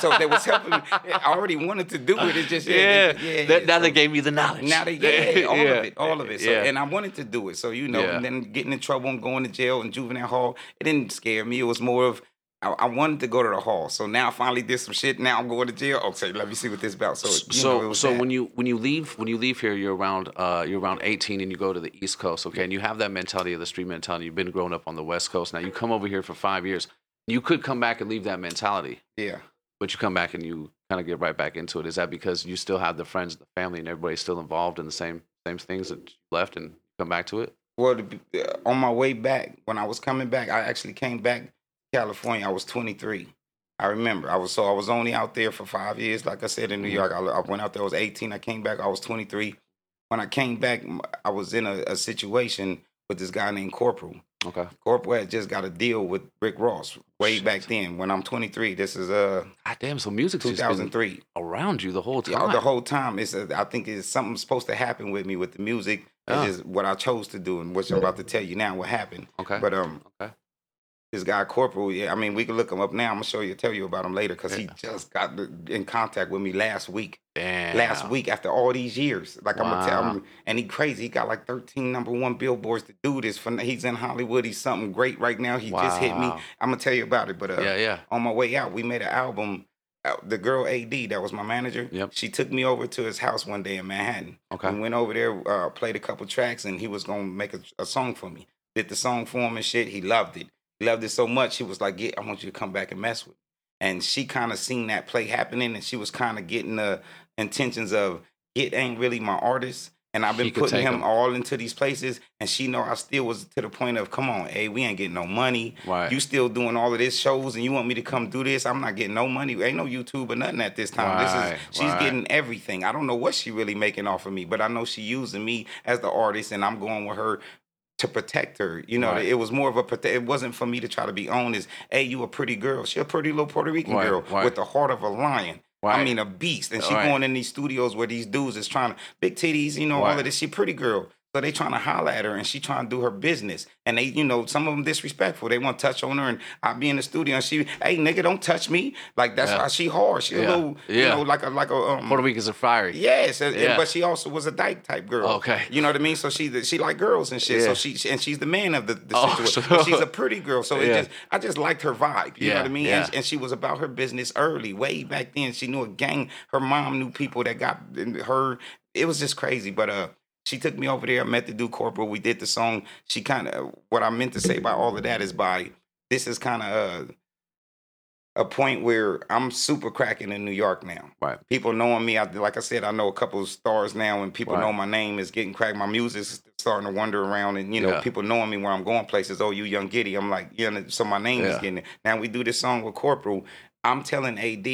Speaker 2: So they was helping. me. I already wanted to do it. It's just yeah.
Speaker 1: yeah.
Speaker 2: yeah,
Speaker 1: That- now
Speaker 2: so-
Speaker 1: they gave me the knowledge.
Speaker 2: now they yeah, all
Speaker 1: Yeah.
Speaker 2: of it, all of it. So
Speaker 1: Yeah.
Speaker 2: and I wanted to do it. So you know,
Speaker 1: Yeah.
Speaker 2: and then getting in trouble and going to jail and juvenile hall, it didn't scare me. It was more of I, I wanted to go to the hall. So now I finally did some shit. Now I'm going to jail. Okay, let me see what this about. So
Speaker 1: so
Speaker 2: know,
Speaker 1: so
Speaker 2: that.
Speaker 1: when you when you leave when you leave here you're around uh you're around 18 and you go to the east coast okay and you have that mentality of the street mentality you've been growing up on the west coast now you come over here for five years you could come back and leave that mentality
Speaker 2: yeah.
Speaker 1: but you come back and you kind of get right back into it is that because you still have the friends the family and everybody's still involved in the same same things that you left and come back to it
Speaker 2: Well, uh, on my way back, when I was coming back, I actually came back to California. I was 23. I remember. I was so I was only out there for five years. Like I said in New
Speaker 1: Mhm.
Speaker 2: York, I, I went out there. I was 18. I came back. I was 23. When I came back, I was in a, a situation with this guy named Corporal.
Speaker 1: Okay
Speaker 2: Corporal had just got a deal with Rick Ross way back then. When I'm 23, this is uh
Speaker 1: god damn so music's just been
Speaker 2: 2003.
Speaker 1: around you the whole time
Speaker 2: Yeah, the whole time it's uh, I think it's something supposed to happen with me with the music.
Speaker 1: Ah.
Speaker 2: It's just what I chose to do and what I'm about to tell you now what happened.
Speaker 1: okay
Speaker 2: But um,
Speaker 1: Okay.
Speaker 2: This guy Corporal, yeah, I mean we can look him up now. I'm gonna show you, tell you about him later because he just got in contact with me last week.
Speaker 1: damn
Speaker 2: Last week after all these years, like I'm gonna tell him, and he crazy. He got like 13 number one billboards to do this. For he's in Hollywood. He's something great right now. He just hit me. I'm gonna tell you about it. But uh,
Speaker 1: yeah yeah
Speaker 2: on my way out, we made an album. Uh, the girl AD, that was my manager.
Speaker 1: Yep.
Speaker 2: She took me over to his house one day in Manhattan.
Speaker 1: Okay.
Speaker 2: We went over there, uh, played a couple tracks, and he was gonna make a, a song for me. Did the song for him and shit. He loved it. Loved it so much. He was like, "Yeah, I want you to come back and mess with." me." And she kind of seen that play happening, and she was kind of getting the intentions of, "It ain't really my artist." And I've been putting him
Speaker 1: him.
Speaker 2: all into these places, and she know I still was to the point of, "Come on, hey, we ain't getting no money.
Speaker 1: Right.
Speaker 2: You still doing all of this shows, and you want me to come do this? I'm not getting no money. Ain't no YouTube or nothing at this time. This is she's
Speaker 1: right.
Speaker 2: getting everything. I don't know what she really making off of me, but I know she using me as the artist, and I'm going with her to protect her. You know,
Speaker 1: Right.
Speaker 2: it was more of a prote- it wasn't for me to try to be on as, hey, you a pretty girl. She a pretty little Puerto Rican
Speaker 1: Right,
Speaker 2: girl
Speaker 1: right.
Speaker 2: with the heart of a lion. I mean, a beast, and she going in these studios where these dudes is trying to big titties, you know, all of this. She pretty girl, so they trying to holler at her, and she trying to do her business. And they, you know, some of them disrespectful. They want to touch on her, and I be in the studio, and she, hey, nigga, don't touch me. Like that's
Speaker 1: Yeah.
Speaker 2: why she hard. She
Speaker 1: Yeah.
Speaker 2: a little, you know, like a like a um,
Speaker 1: Puerto Ricans are fiery
Speaker 2: Yes, and-
Speaker 1: Yeah.
Speaker 2: but she also was a dyke type girl.
Speaker 1: Okay.
Speaker 2: you know what I mean. So she she like girls and shit.
Speaker 1: Yeah.
Speaker 2: So she and she's the man of the, the
Speaker 1: Oh,
Speaker 2: situation.
Speaker 1: so-
Speaker 2: she's a pretty girl. So it just I just liked her vibe. You
Speaker 1: Yeah,
Speaker 2: know what I mean.
Speaker 1: yeah.
Speaker 2: And, and she was about her business early, way back then. She knew a gang. Her mom knew people that got her. It was just crazy. But uh, she took me over there. Met the dude corporal. We did the song. She kind of what I meant to say by all of that is by this is kind of uh, a point where I'm super cracking in New York now
Speaker 1: right
Speaker 2: people knowing me. I, like I said, I know a couple of stars now, and people
Speaker 1: Right.
Speaker 2: know my name is getting cracked. My music's starting to wander around, and you know,
Speaker 1: Yeah.
Speaker 2: people knowing me where I'm going places. Oh, you young giddy. I'm like, yeah. So my name is getting it. Now we do this song with Corporal. I'm telling AD,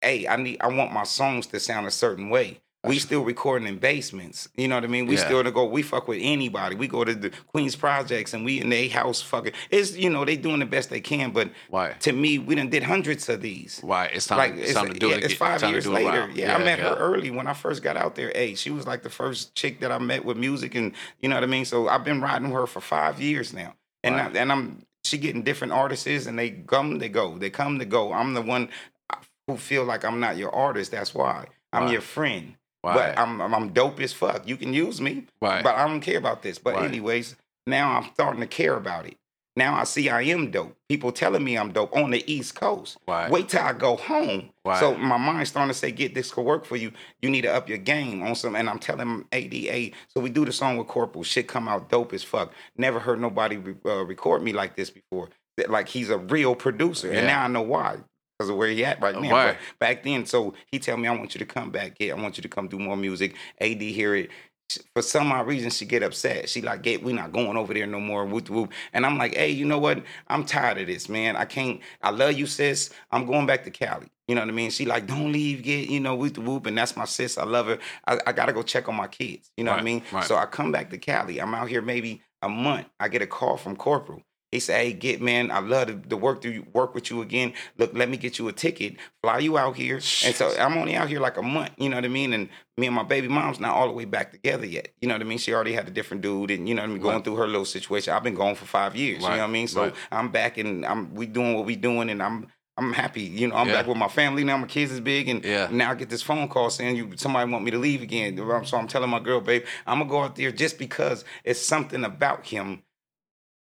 Speaker 2: hey, I need, I want my songs to sound a certain way. We still recording in basements. You know what I mean? We
Speaker 1: Yeah.
Speaker 2: still to go. We fuck with anybody. We go to the Queens Projects and we in their house fucking. It's you know they doing the best they can, but
Speaker 1: Why?
Speaker 2: to me, we done did hundreds of these
Speaker 1: Why? it's time
Speaker 2: like
Speaker 1: it's,
Speaker 2: it's,
Speaker 1: time to do
Speaker 2: yeah,
Speaker 1: it
Speaker 2: it's five years later.
Speaker 1: around.
Speaker 2: Yeah, I met
Speaker 1: yeah.
Speaker 2: her early when I first got out there. Hey, she was like the first chick that I met with music, and you know what I mean. So I've been riding with her for five years now, and
Speaker 1: Right.
Speaker 2: I, and I'm she getting different artists, and they come, they go, they come, they go. I'm the one uh, who feel like I'm not your artist. That's why I'm
Speaker 1: Right.
Speaker 2: your friend.
Speaker 1: Right
Speaker 2: But I'm, I'm I'm dope as fuck. You can use me,
Speaker 1: right
Speaker 2: but I don't care about this. But
Speaker 1: Right.
Speaker 2: anyways, now I'm starting to care about it. Now I see I am dope. People telling me I'm dope on the East Coast.
Speaker 1: Right.
Speaker 2: Wait till I go home.
Speaker 1: Right.
Speaker 2: So my mind's starting to say, get this could work for you. You need to up your game on some. And I'm telling him ADA. So we do the song with Corporal. Shit come out dope as fuck. Never heard nobody re- uh, record me like this before. That, Like he's a real producer.
Speaker 1: Yeah.
Speaker 2: And now I know why. Because of where he at right oh, now.
Speaker 1: Right.
Speaker 2: But back then, so he tell me, I want you to come back. Get, I want you to come do more music. AD hear it. For some odd reason, she get upset. She like, "Get, we not going over there no more." Whoop whoop. And I'm like, "Hey, you know what? I'm tired of this, man. I can't. I love you, sis. I'm going back to Cali. You know what I mean? She like, don't leave. Get, you know, whoop whoop. And that's my sis. I love her. I, I gotta go check on my kids. You know what I mean?
Speaker 1: right.
Speaker 2: So I come back to Cali. I'm out here maybe a month. I get a call from Corporal. He said, "Hey, get man, I love to, to work through work with you again. Look, let me get you a ticket, fly you out here." And so I'm only out here like a month. You know what I mean? And me and my baby mom's not all the way back together yet. You know what I mean? She already had a different dude, and you know what I mean, going
Speaker 1: Right.
Speaker 2: through her little situation. I've been gone for five years. You know what I mean? So
Speaker 1: right.
Speaker 2: I'm back, and I'm we doing what we doing, and I'm. I'm happy, you know. I'm
Speaker 1: Yeah.
Speaker 2: back with my family now. My kids is big, and
Speaker 1: Yeah.
Speaker 2: now I get this phone call saying you somebody want me to leave again. So I'm telling my girl, babe, I'm gonna go out there just because it's something about him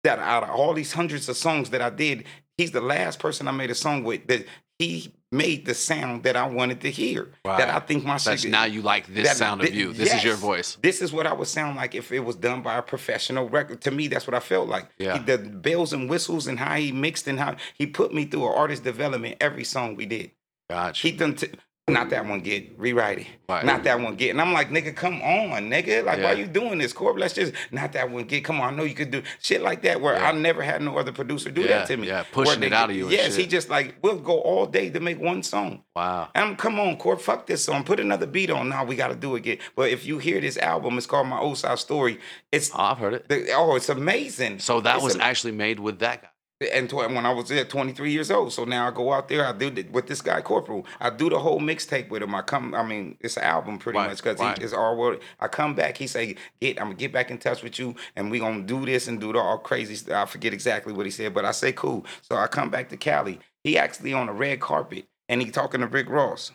Speaker 2: that out of all these hundreds of songs that I did, he's the last person I made a song with that he made the sound that I wanted to hear.
Speaker 1: Right.
Speaker 2: That I think my
Speaker 1: That's now you like this
Speaker 2: that-
Speaker 1: sound of you. This is your voice.
Speaker 2: This is what I would sound like if it was done by a professional record. To me, that's what I felt like.
Speaker 1: Yeah.
Speaker 2: He- the bells and whistles and how he mixed and how he put me through an artist development every song we did.
Speaker 1: Gotcha.
Speaker 2: He done t- not that one get rewrite it.
Speaker 1: Right.
Speaker 2: Not that one get. And I'm like, nigga, come on, nigga. Like, why you doing this, Corp? Let's just not that one get. Come on, I know you could do shit like that. Where
Speaker 1: Yeah.
Speaker 2: I never had no other producer do
Speaker 1: Yeah,
Speaker 2: that to me.
Speaker 1: yeah, pushing it out of you
Speaker 2: Yes, he just like we'll go all day to make one song.
Speaker 1: wow.
Speaker 2: And I'm come on, Corp, fuck this song. Put another beat on. Now we got to do it again. But if you hear this album, it's called My Oside Story. It's
Speaker 1: Oh, I've heard it.
Speaker 2: the, oh, it's amazing.
Speaker 1: So that
Speaker 2: It's
Speaker 1: was actually made with that guy.
Speaker 2: And tw- when I was there, 23 years old. So now I go out there, I do the, with this guy Corporal. I do the whole mixtape with him. I come, I mean, it's an album pretty
Speaker 1: Right,
Speaker 2: much because
Speaker 1: right.
Speaker 2: it's all world. I come back, he say, "Get, I'm gonna get back in touch with you, and we gonna do this and do the all crazy stuff." I forget exactly what he said, but I say, "Cool." So I come back to Cali. He actually on a red carpet, and he talking to Rick Ross.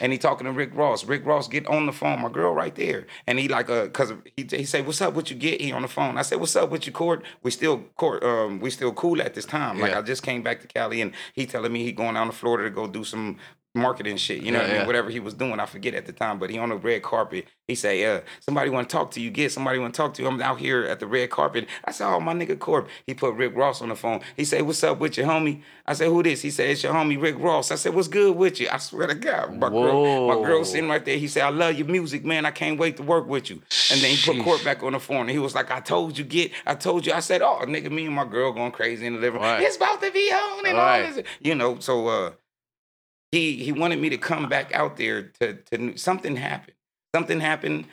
Speaker 2: And he talking to Rick Ross. Rick Ross get on the phone, my girl right there. And he like uh cause he he say, What's up? What you get? He on the phone. I said, What's up with you, Corp? We still court um we still cool at this time. Like
Speaker 1: Yeah.
Speaker 2: I just came back to Cali and he telling me he going down to Florida to go do some marketing shit. You know
Speaker 1: Yeah,
Speaker 2: what I mean?
Speaker 1: yeah.
Speaker 2: Whatever he was doing, I forget at the time, but he on the red carpet. He say, uh, somebody want to talk to you. Get somebody want to talk to you. I'm out here at the red carpet. I said, oh, my nigga Corp. He put Rick Ross on the phone. He say, what's up with your homie? I said, who this? He said, it's your homie Rick Ross. I said, what's good with you? I swear to God. My girl, my girl sitting right there. He said, I love your music, man. I can't wait to work with you. And then he put
Speaker 1: Sheesh.
Speaker 2: Corp back on the phone. And he was like, I told you, get, I told you. I said, oh, nigga, me and my girl going crazy in the living room.
Speaker 1: Right.
Speaker 2: It's about to be on and
Speaker 1: Right.
Speaker 2: all this. You know, so uh he he wanted me to come back out there to to something happened. Something happened.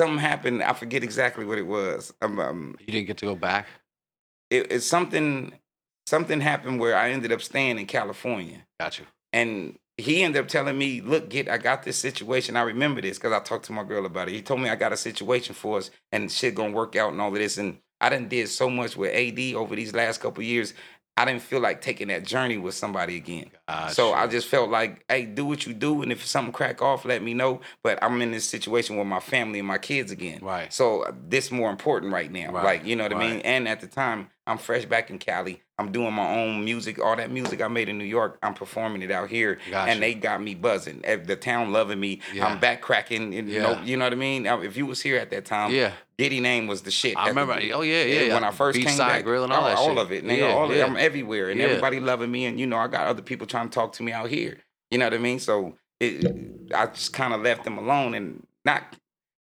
Speaker 2: Something happened. I forget exactly what it was. Um, um,
Speaker 1: You didn't get to go back.
Speaker 2: it, it's something. Something happened where I ended up staying in California,
Speaker 1: Got you.
Speaker 2: and he ended up telling me, "Look, get, I got this situation. I remember this because I talked to my girl about it. He told me I got a situation for us, and shit gonna work out and all of this. And I done did so much with AD over these last couple years. I didn't feel like taking that journey with somebody again.
Speaker 1: Got
Speaker 2: So. I just felt like, hey, do what you do, and if something crack off, let me know. But I'm in this situation with my family and my kids again.
Speaker 1: Right.
Speaker 2: So this more important right now.
Speaker 1: Right,
Speaker 2: Like you know what I mean. And at the time, I'm fresh back in Cali. I'm doing my own music. All that music I made in New York, I'm performing it out here,
Speaker 1: Gotcha.
Speaker 2: and they got me buzzing. The town loving me.
Speaker 1: Yeah.
Speaker 2: I'm back cracking. And, you know,
Speaker 1: Yeah.
Speaker 2: you know what I mean. If you was here at that time,
Speaker 1: Yeah.
Speaker 2: Diddy name was the shit.
Speaker 1: I
Speaker 2: at the-
Speaker 1: remember. Oh yeah, yeah. yeah.
Speaker 2: when I first came back,
Speaker 1: grill and oh, all that
Speaker 2: all
Speaker 1: shit.
Speaker 2: of it, nigga,
Speaker 1: Yeah,
Speaker 2: all of it.
Speaker 1: yeah.
Speaker 2: I'm everywhere, and
Speaker 1: Yeah.
Speaker 2: everybody loving me, and you know, I got other people trying to talk to me out here. You know what I mean? So it, I just kind of left them alone, and not.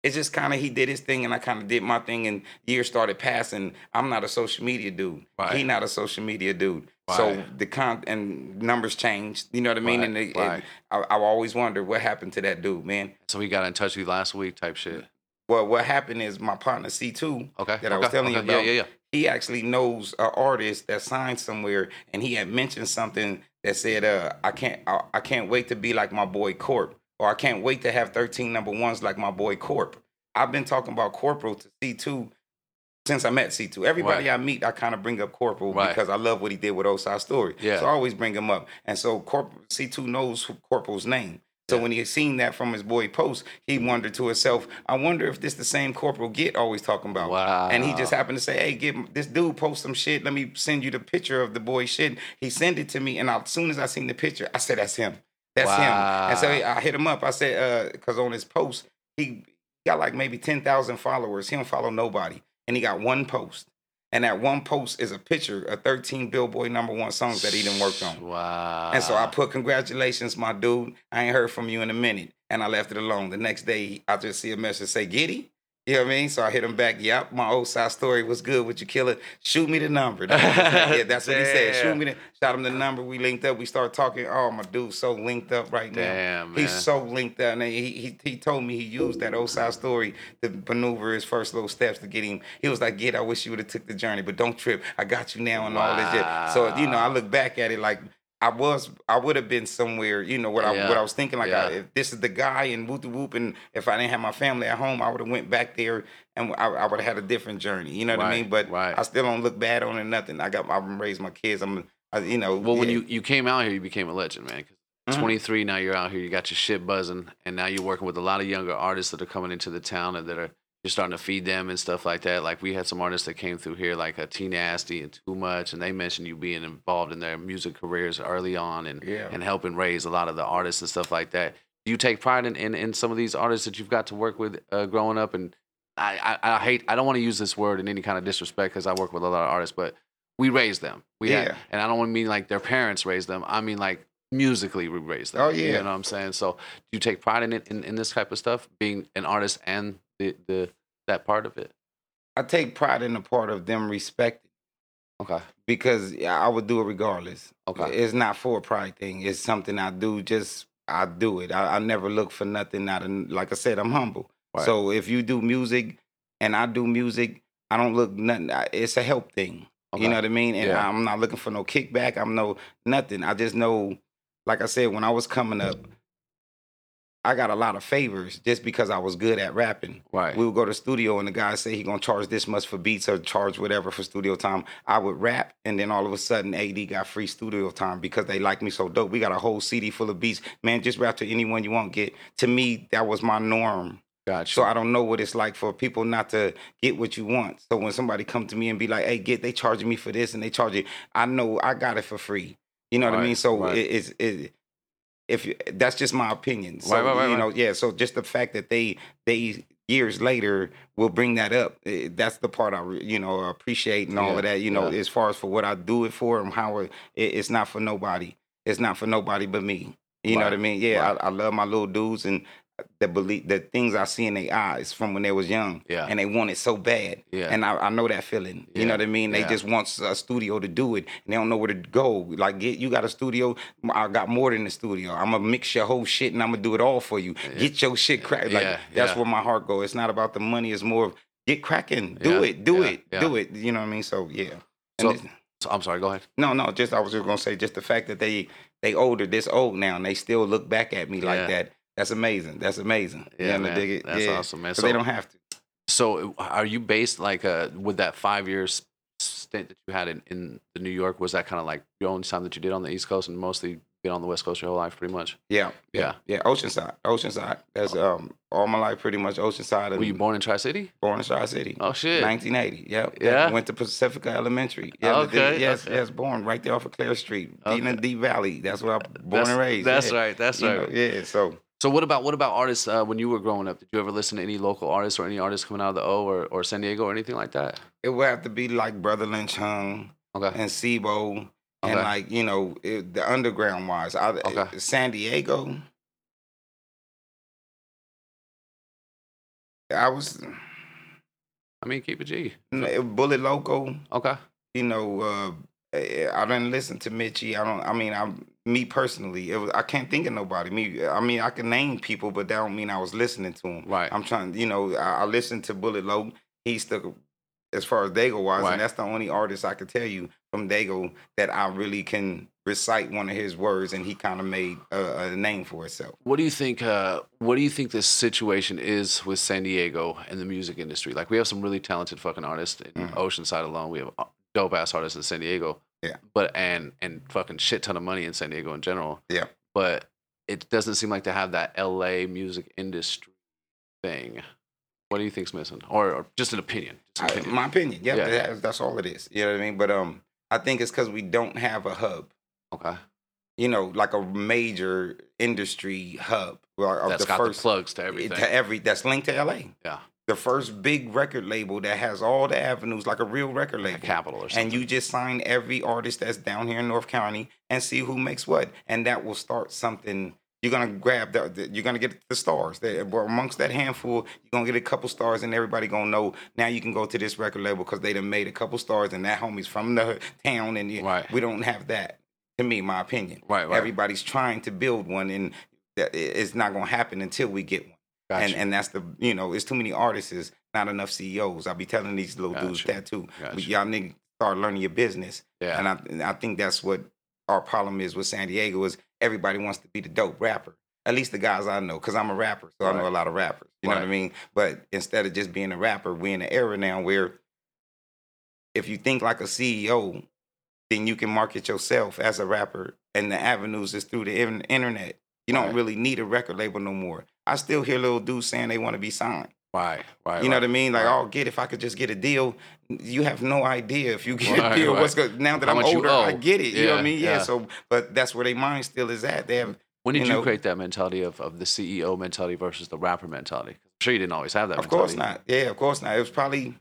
Speaker 2: It's just kind of he did his thing, and I kind of did my thing, and years started passing. I'm not a social media dude.
Speaker 1: Right.
Speaker 2: He not a social media dude. So the con and numbers changed. You know what I mean?
Speaker 1: Right,
Speaker 2: And, it,
Speaker 1: right.
Speaker 2: I, I always wonder what happened to that dude, man.
Speaker 1: So we got in touch with you last week, type shit.
Speaker 2: Well, what happened is my partner C2
Speaker 1: Okay.
Speaker 2: that I
Speaker 1: okay,
Speaker 2: was telling
Speaker 1: okay.
Speaker 2: you about.
Speaker 1: Yeah, yeah, yeah.
Speaker 2: he actually knows an artist that signed somewhere, and he had mentioned something that said, "Uh, I can't, I, I can't wait to be like my boy Corp, or I can't wait to have 13 number ones like my boy Corp." I've been talking about Corporal to C2 since I met C2. Everybody
Speaker 1: Right.
Speaker 2: I meet, I kind of bring up Corporal
Speaker 1: Right.
Speaker 2: because I love what he did with Oside Story.
Speaker 1: Yeah.
Speaker 2: So I always bring him up, and so Corporal C2 knows Corporal's name. So
Speaker 1: Yeah.
Speaker 2: when he seen that from his boy Post, he wondered to himself, I wonder if this the same Corporal Get always talking about.
Speaker 1: Wow.
Speaker 2: And he just happened to say, hey, get this dude post some shit. Let me send you the picture of the boy shit. He sent it to me, and I, as soon as I seen the picture, I said, that's him. That's him. And so
Speaker 1: Wow.
Speaker 2: I hit him up. I said, uh, because on his post, he got like maybe 10,000 followers. He don't follow nobody. And he got one post. And that one post is a picture of 13 Billboard number one songs that he didn't work on.
Speaker 1: Wow.
Speaker 2: And so I put congratulations, my dude. I ain't heard from you in a minute. And I left it alone. The next day, I just see a message say, Giddy. You know what I mean? So I hit him back. Yep, my Oside Story was good. Would you kill it? Shoot me the number. That was- yeah, that's what he said. Shoot me the. Shot him the number. We linked up. We started talking. Oh, my dude's so linked up right now.
Speaker 1: Damn,
Speaker 2: He's so linked up. And he, he he told me he used that Oside Story to maneuver his first little steps to get him. He was like, "Get, I wish you would have took the journey, but don't trip. I got you now and all this shit." So you know, I look back at it like I was, I would have been somewhere. You know what I
Speaker 1: Yeah.
Speaker 2: what I was thinking. Like,
Speaker 1: Yeah.
Speaker 2: I, if this is the guy and whoop whoop, and if I didn't have my family at home, I would have went back there and I, I would have had a different journey. You know what I mean? But
Speaker 1: right.
Speaker 2: I still don't look bad on it. Nothing. I got. I've raised my kids. I'm. I, you know.
Speaker 1: Well, when you, you came out here, you became a legend, man. 'Cause
Speaker 2: Mhm.
Speaker 1: 23 now, you're out here, you got your shit buzzing, and now you're working with a lot of younger artists that are coming into the town and that are you're starting to feed them and stuff like that. Like we had some artists that came through here, like a T Nasty and Too Much, and they mentioned you being involved in their music careers early on and
Speaker 2: Yeah.
Speaker 1: and helping raise a lot of the artists and stuff like that. Do you take pride in, in, in some of these artists that you've got to work with uh, growing up? And I, I, I hate I don't want to use this word in any kind of disrespect because I work with a lot of artists, but we raised them. We had-
Speaker 2: Yeah.
Speaker 1: and I don't want to mean like their parents raised them. I mean like musically we raised them.
Speaker 2: Oh, yeah.
Speaker 1: you know what I'm saying. So do you take pride in it in, in this type of stuff, being an artist and the, the that part of it?
Speaker 2: I take pride in the part of them respecting.
Speaker 1: Okay.
Speaker 2: because I would do it regardless.
Speaker 1: Okay.
Speaker 2: It's not for a pride thing. It's something I do. Just I do it. I, I never look for nothing. Not an, like I said, I'm humble.
Speaker 1: Right.
Speaker 2: So if you do music and I do music, I don't look nothing. It's a help thing.
Speaker 1: Okay.
Speaker 2: You know what I mean? And
Speaker 1: Yeah.
Speaker 2: I'm not looking for no kickback. I'm no nothing. I just know, like I said, when I was coming up, I got a lot of favors just because I was good at rapping.
Speaker 1: Right.
Speaker 2: We would go to the studio and the guy say he gonna charge this much for beats or charge whatever for studio time. I would rap and then all of a sudden AD got free studio time because they like me so dope. We got a whole CD full of beats. Man, just rap to anyone you want. Get to me, that was my norm.
Speaker 1: Gotcha.
Speaker 2: So I don't know what it's like for people not to get what you want. So when somebody come to me and be like, "Hey, get they charging me for this and they charge it," I know I got it for free. You know what I mean? So
Speaker 1: right.
Speaker 2: it, it's it, if you- that's just my opinion. So
Speaker 1: Right, right, right,
Speaker 2: you know, yeah. So just the fact that they they years later will bring that up, eh, that's the part I you know appreciate and all
Speaker 1: Yeah,
Speaker 2: of that. You know,
Speaker 1: yeah.
Speaker 2: as far as for what I do it for and how it, it- it's not for nobody. It's not for nobody but me. You know what I mean? Yeah. I, I love my little dudes and the belief, the things I see in their eyes from when they was young,
Speaker 1: Yeah.
Speaker 2: and they want it so bad.
Speaker 1: Yeah.
Speaker 2: And I, I know that feeling. You know what I mean? They
Speaker 1: yeah.
Speaker 2: just want a studio to do it, and they don't know where to go. Like, get you got a studio. I got more than a studio. I'm gonna mix your whole shit, and I'm gonna do it all for you. Get your shit cracked. Like
Speaker 1: Yeah,
Speaker 2: that's
Speaker 1: yeah.
Speaker 2: where my heart goes. It's not about the money. It's more of get cracking. Do
Speaker 1: Yeah,
Speaker 2: it. Do
Speaker 1: yeah,
Speaker 2: it.
Speaker 1: yeah.
Speaker 2: Do it. You know what I mean? So yeah.
Speaker 1: So- So, I'm sorry. Go ahead.
Speaker 2: no, no. Just I was just gonna say, just the fact that they they older, this old now, and they still look back at me
Speaker 1: Yeah.
Speaker 2: like that. That's amazing. That's amazing.
Speaker 1: Yeah, man.
Speaker 2: dig it?
Speaker 1: That's
Speaker 2: Yeah.
Speaker 1: awesome, man. So
Speaker 2: they don't have to.
Speaker 1: So, are you based like uh with that five years stint that you had in, in the New York? Was that kind of like your only time that you did on the East Coast and mostly been on the West Coast your whole life, pretty much?
Speaker 2: Yeah,
Speaker 1: Yeah.
Speaker 2: yeah. Oceanside, Oceanside. That's um all my life pretty much Oceanside.
Speaker 1: Were you born in Tri City?
Speaker 2: born in Tri City?
Speaker 1: Oh shit!
Speaker 2: 1980. Yep.
Speaker 1: Yeah?
Speaker 2: Went to Pacifica Elementary. Yeah,
Speaker 1: Okay,
Speaker 2: Yes,
Speaker 1: okay.
Speaker 2: yes. Born right there off of Clare Street,
Speaker 1: Okay.
Speaker 2: Dean and D Valley. That's where I'm born
Speaker 1: That's-
Speaker 2: and raised.
Speaker 1: That's
Speaker 2: yeah.
Speaker 1: right. That's
Speaker 2: You
Speaker 1: right.
Speaker 2: know, yeah. So
Speaker 1: So, what about what about artists uh, when you were growing up? Did you ever listen to any local artists or any artists coming out of the O or, or San Diego or anything like that?
Speaker 2: it would have to be like Brotha Lynch Hung
Speaker 1: Okay.
Speaker 2: and C-Bo. And like you know it, the underground wise, I,
Speaker 1: Okay.
Speaker 2: San Diego. I was
Speaker 1: I mean, keep it G.
Speaker 2: Bullet Loco.
Speaker 1: Okay.
Speaker 2: you know, uh, I didn't listen to Mitchie. I don't. I mean, I'm me personally. It was, I can't think of nobody. Me. I mean, I can name people, but that don't mean I was listening to them.
Speaker 1: Right.
Speaker 2: I'm trying. You know, I, I listened to Bullet Low. He's the as far as Dago wise,
Speaker 1: Right.
Speaker 2: and that's the only artist I could tell you from Dago that I really can recite one of his words, and he kind of made a, a name for himself.
Speaker 1: What do you think? Uh, what do you think this situation is with San Diego and the music industry? Like, we have some really talented fucking artists in
Speaker 2: Mhm.
Speaker 1: Oceanside alone. We have dope ass artists in San Diego.
Speaker 2: Yeah.
Speaker 1: But and and fucking shit ton of money in San Diego in general.
Speaker 2: Yeah.
Speaker 1: But it doesn't seem like to have that LA music industry thing. What do you think's missing, or, or just an opinion? Just an
Speaker 2: I- my opinion. Yep,
Speaker 1: Yeah.
Speaker 2: that's, that's all it is. You know what I mean? But um, I think it's because we don't have a hub.
Speaker 1: okay,
Speaker 2: You know, like a major industry hub. Of
Speaker 1: that's
Speaker 2: the
Speaker 1: got
Speaker 2: first
Speaker 1: the plugs to everything.
Speaker 2: to every that's linked to LA.
Speaker 1: yeah,
Speaker 2: The first big record label that has all the avenues, like a real record
Speaker 1: like
Speaker 2: label.
Speaker 1: capital or something.
Speaker 2: and you just sign every artist that's down here in North County and see who makes what, and that will start something. You're gonna grab the, the- you're gonna get the stars. They, amongst that handful, you're gonna get a couple stars, and everybody gonna know. Now you can go to this record label because they done made a couple stars, and that homie's from the town, and you,
Speaker 1: Right.
Speaker 2: we don't have that. To me, my opinion.
Speaker 1: Right, right.
Speaker 2: Everybody's trying to build one, and that it's not gonna happen until we get one
Speaker 1: Gotcha.
Speaker 2: and and that's the you know it's too many artists not enough ceos I'll be telling these little dudes that too.
Speaker 1: Gotcha.
Speaker 2: But y'all niggas start learning your business.
Speaker 1: Yeah,
Speaker 2: and I, and I think that's what our problem is with san diego is everybody wants to be the dope rapper. At least the guys i know because i'm a rapper so i know a lot of rappers you know what i mean? But instead of just being a rapper we're in an era now where if you think like a ceo then you can market yourself as a rapper and the avenues is through the internet. You don't
Speaker 1: Right.
Speaker 2: really need a record label no more i still hear little dudes saying they want to be signed
Speaker 1: right, right.
Speaker 2: you know
Speaker 1: right.
Speaker 2: what I mean? Like,
Speaker 1: right.
Speaker 2: oh, get if I could just get a deal. You have no idea if you get
Speaker 1: Right,
Speaker 2: a deal. What's good now that
Speaker 1: How
Speaker 2: I'm older? I get it. You know what I mean? Yeah.
Speaker 1: yeah.
Speaker 2: So, but that's where their mind still is at. They have,
Speaker 1: When did
Speaker 2: you
Speaker 1: you, create that mentality of, of the CEO mentality versus the rapper mentality? I'm sure you didn't always have that.
Speaker 2: of course not. Yeah, of course not. It was probably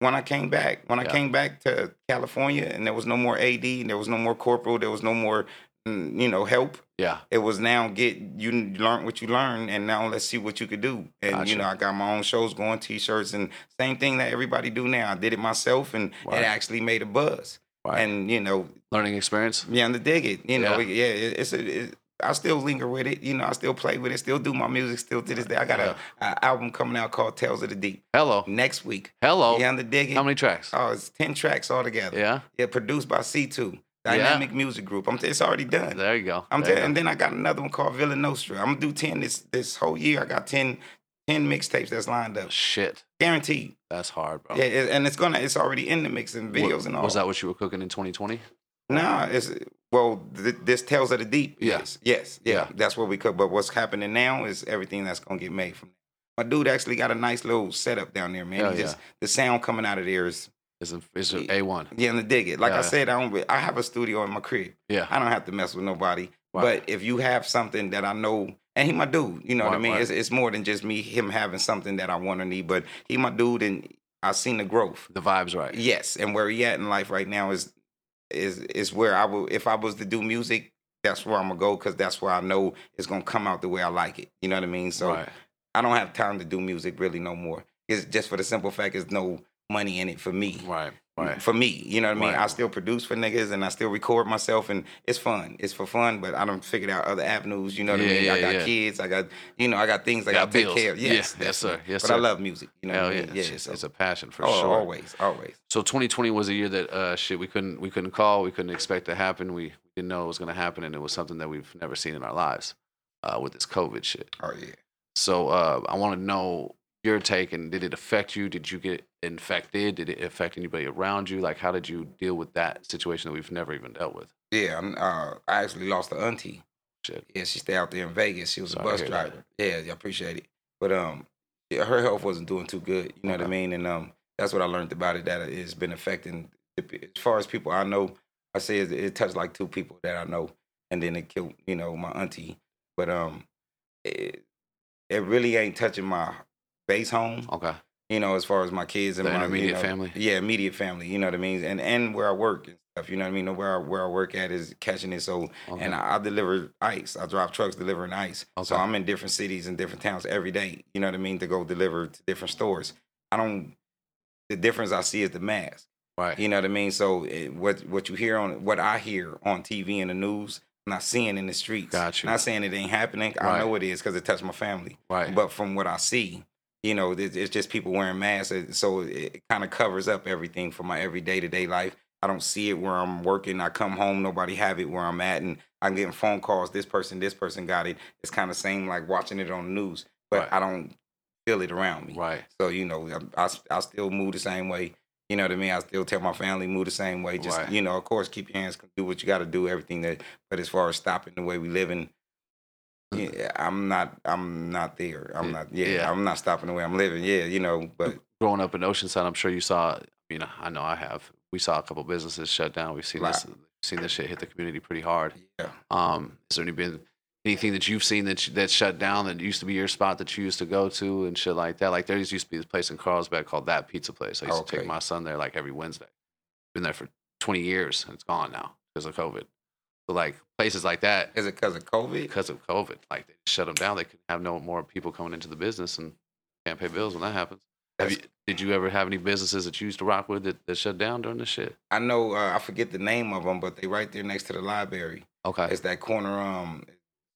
Speaker 2: when I came back. When I came back to California, and there was no more AD, and there was no more corporal, there was no more, mm, Mm, you know, help.
Speaker 1: Yeah.
Speaker 2: It was now get you learn what you learn, and now let's see what you could do. And
Speaker 1: gotcha.
Speaker 2: you know, I got my own shows going, t-shirts, and same thing that everybody do now. I did it myself, and
Speaker 1: right.
Speaker 2: it actually made a buzz.
Speaker 1: Right.
Speaker 2: And you know,
Speaker 1: learning experience.
Speaker 2: Yeah, and to dig it. You know,
Speaker 1: yeah,
Speaker 2: yeah it, it's a. It, I still linger with it, you know. I still play with it. Still do my music. Still to this day, I got yeah. a, a, album coming out called "Tales of the Deep."
Speaker 1: Hello.
Speaker 2: Next week.
Speaker 1: Hello.
Speaker 2: Yeah, I'm the digging.
Speaker 1: How many tracks?
Speaker 2: Oh, it's ten tracks altogether.
Speaker 1: Yeah.
Speaker 2: Yeah, produced by C2. Dynamic
Speaker 1: yeah.
Speaker 2: Music Group. I'm t- it's already done.
Speaker 1: There you go.
Speaker 2: I'm
Speaker 1: t- you
Speaker 2: and
Speaker 1: go.
Speaker 2: then I got another one called Villa Nostra. I'm gonna do ten this this whole year. I got 10, 10 mixtapes that's lined up.
Speaker 1: Shit.
Speaker 2: Guaranteed.
Speaker 1: That's hard, bro.
Speaker 2: Yeah, it, and it's gonna it's already in the mix and videos what, and all.
Speaker 1: Was that what you were cooking in 2020?
Speaker 2: Nah, it's well, th- this Tales of the Deep. Yes.
Speaker 1: Yeah.
Speaker 2: Yes. Yeah,
Speaker 1: yeah.
Speaker 2: That's what we cook. But what's happening now is everything that's gonna get made from my dude actually got a nice little setup down there, man. Just, yeah. the sound coming out of there is
Speaker 1: is is it A1?
Speaker 2: yeah, and to dig it. Like
Speaker 1: Yeah.
Speaker 2: I said, I don't. I have a studio in my crib.
Speaker 1: Yeah.
Speaker 2: I don't have to mess with nobody. But if you have something that I know, and he my dude, you know what I mean. It's, it's more than just me him having something that I want to need. But he my dude, and I seen the growth.
Speaker 1: The vibes right.
Speaker 2: Yes, and where he at in life right now is is is where I will. If I was to do music, that's where I'm gonna go because that's where I know it's gonna come out the way I like it. You know what I mean? So
Speaker 1: right.
Speaker 2: I don't have time to do music really no more. It's just for the simple fact there's no money in it for me.
Speaker 1: Right. Right.
Speaker 2: For me, you know what I mean?
Speaker 1: Right.
Speaker 2: I still produce for niggas and I still record myself and it's fun. It's for fun, but I don't figured out other avenues. You know what
Speaker 1: Yeah,
Speaker 2: I mean?
Speaker 1: yeah,
Speaker 2: I got
Speaker 1: yeah.
Speaker 2: kids. I got you know I got things I
Speaker 1: Got
Speaker 2: to take care of.
Speaker 1: Yeah,
Speaker 2: Yes,
Speaker 1: yes, sir. Yes,
Speaker 2: but
Speaker 1: sir.
Speaker 2: I love music. You know
Speaker 1: Hell
Speaker 2: what I
Speaker 1: yeah.
Speaker 2: mean?
Speaker 1: It's,
Speaker 2: Yeah,
Speaker 1: it's,
Speaker 2: so-
Speaker 1: it's a passion for
Speaker 2: oh,
Speaker 1: sure.
Speaker 2: always, always.
Speaker 1: So 2020 was a year that uh, shit we couldn't we couldn't call, we couldn't expect to happen. We didn't know it was going to happen, and it was something that we've never seen in our lives uh, with this COVID shit.
Speaker 2: Oh yeah.
Speaker 1: So uh, I want to know your take, and did it affect you? Did you get infected? Did it affect anybody around you? Like, how did you deal with that situation that we've never even dealt with?
Speaker 2: Yeah, I'm, uh, I actually lost an auntie.
Speaker 1: Shit.
Speaker 2: Yeah, she stayed out there in Vegas. She was
Speaker 1: Sorry
Speaker 2: a bus
Speaker 1: hear that.
Speaker 2: driver. Yeah, I appreciate it. But um, yeah, her health wasn't doing too good. You know what I mean? And um, that's what I learned about it. That it's been affecting. As far as people I know, I say it, it touched like two people that I know, and then it killed you know my auntie. But um, it, it really ain't touching my base home.
Speaker 1: Okay.
Speaker 2: You know, as far as my kids and
Speaker 1: The
Speaker 2: my you know,
Speaker 1: family?
Speaker 2: Yeah, immediate family. You know what I mean? And and where I work and stuff. You know what I mean? Where I, where I work at is catching it. So
Speaker 1: Okay.
Speaker 2: and I, I deliver ice. I drive trucks delivering ice. So I'm in different cities and different towns every day. You know what I mean? To go deliver to different stores. I don't. The difference I see is the mask.
Speaker 1: right.
Speaker 2: You know what I mean? So it, what what you hear on what I hear on TV and the news, I'm not seeing in the streets.
Speaker 1: Got you.
Speaker 2: Not saying it ain't happening.
Speaker 1: Right.
Speaker 2: I know it is because it touched my family.
Speaker 1: Right.
Speaker 2: But from what I see, you know, it's, just people wearing masks, so it, kind of covers up everything for my everyday to day life. I don't see it where I'm working. I come home, nobody have it where I'm at, and I'm getting phone calls. This person, this person got it. It's kind of same like watching it on the news, but
Speaker 1: Right.
Speaker 2: I don't feel it around me.
Speaker 1: right.
Speaker 2: So you know, I, I, I still move the same way. You know what I mean? I still tell my family move the same way. Just
Speaker 1: Right.
Speaker 2: you know, of course, keep your hands, do what you got to do, everything that. But as far as stopping the way we living, Yeah, I'm not. I'm not there. I'm not. Yeah,
Speaker 1: yeah.
Speaker 2: I'm not stopping the way I'm living. Yeah, you know. But
Speaker 1: growing up in Oceanside, I'm sure you saw. You know, I know I have. We saw a couple businesses shut down. We've seen this, seen this shit hit the community pretty hard.
Speaker 2: yeah,
Speaker 1: Um, has there any been anything that you've seen that that shut down that used to be your spot that you used to go to and shit like that? Like there used to be this place in Carlsbad called That Pizza Place. I used to take my son there like every Wednesday. Been there for 20 years and it's gone now because of COVID. So like places like that
Speaker 2: is it because of COVID?
Speaker 1: because of COVID, like they shut them down. They could have no more people coming into the business and can't pay bills when that happens. Have you, did you ever have any businesses that you used to rock with that, that shut down during this shit?
Speaker 2: I know. Uh, I forget the name of them, but they right there next to the library.
Speaker 1: Okay.
Speaker 2: It's that corner um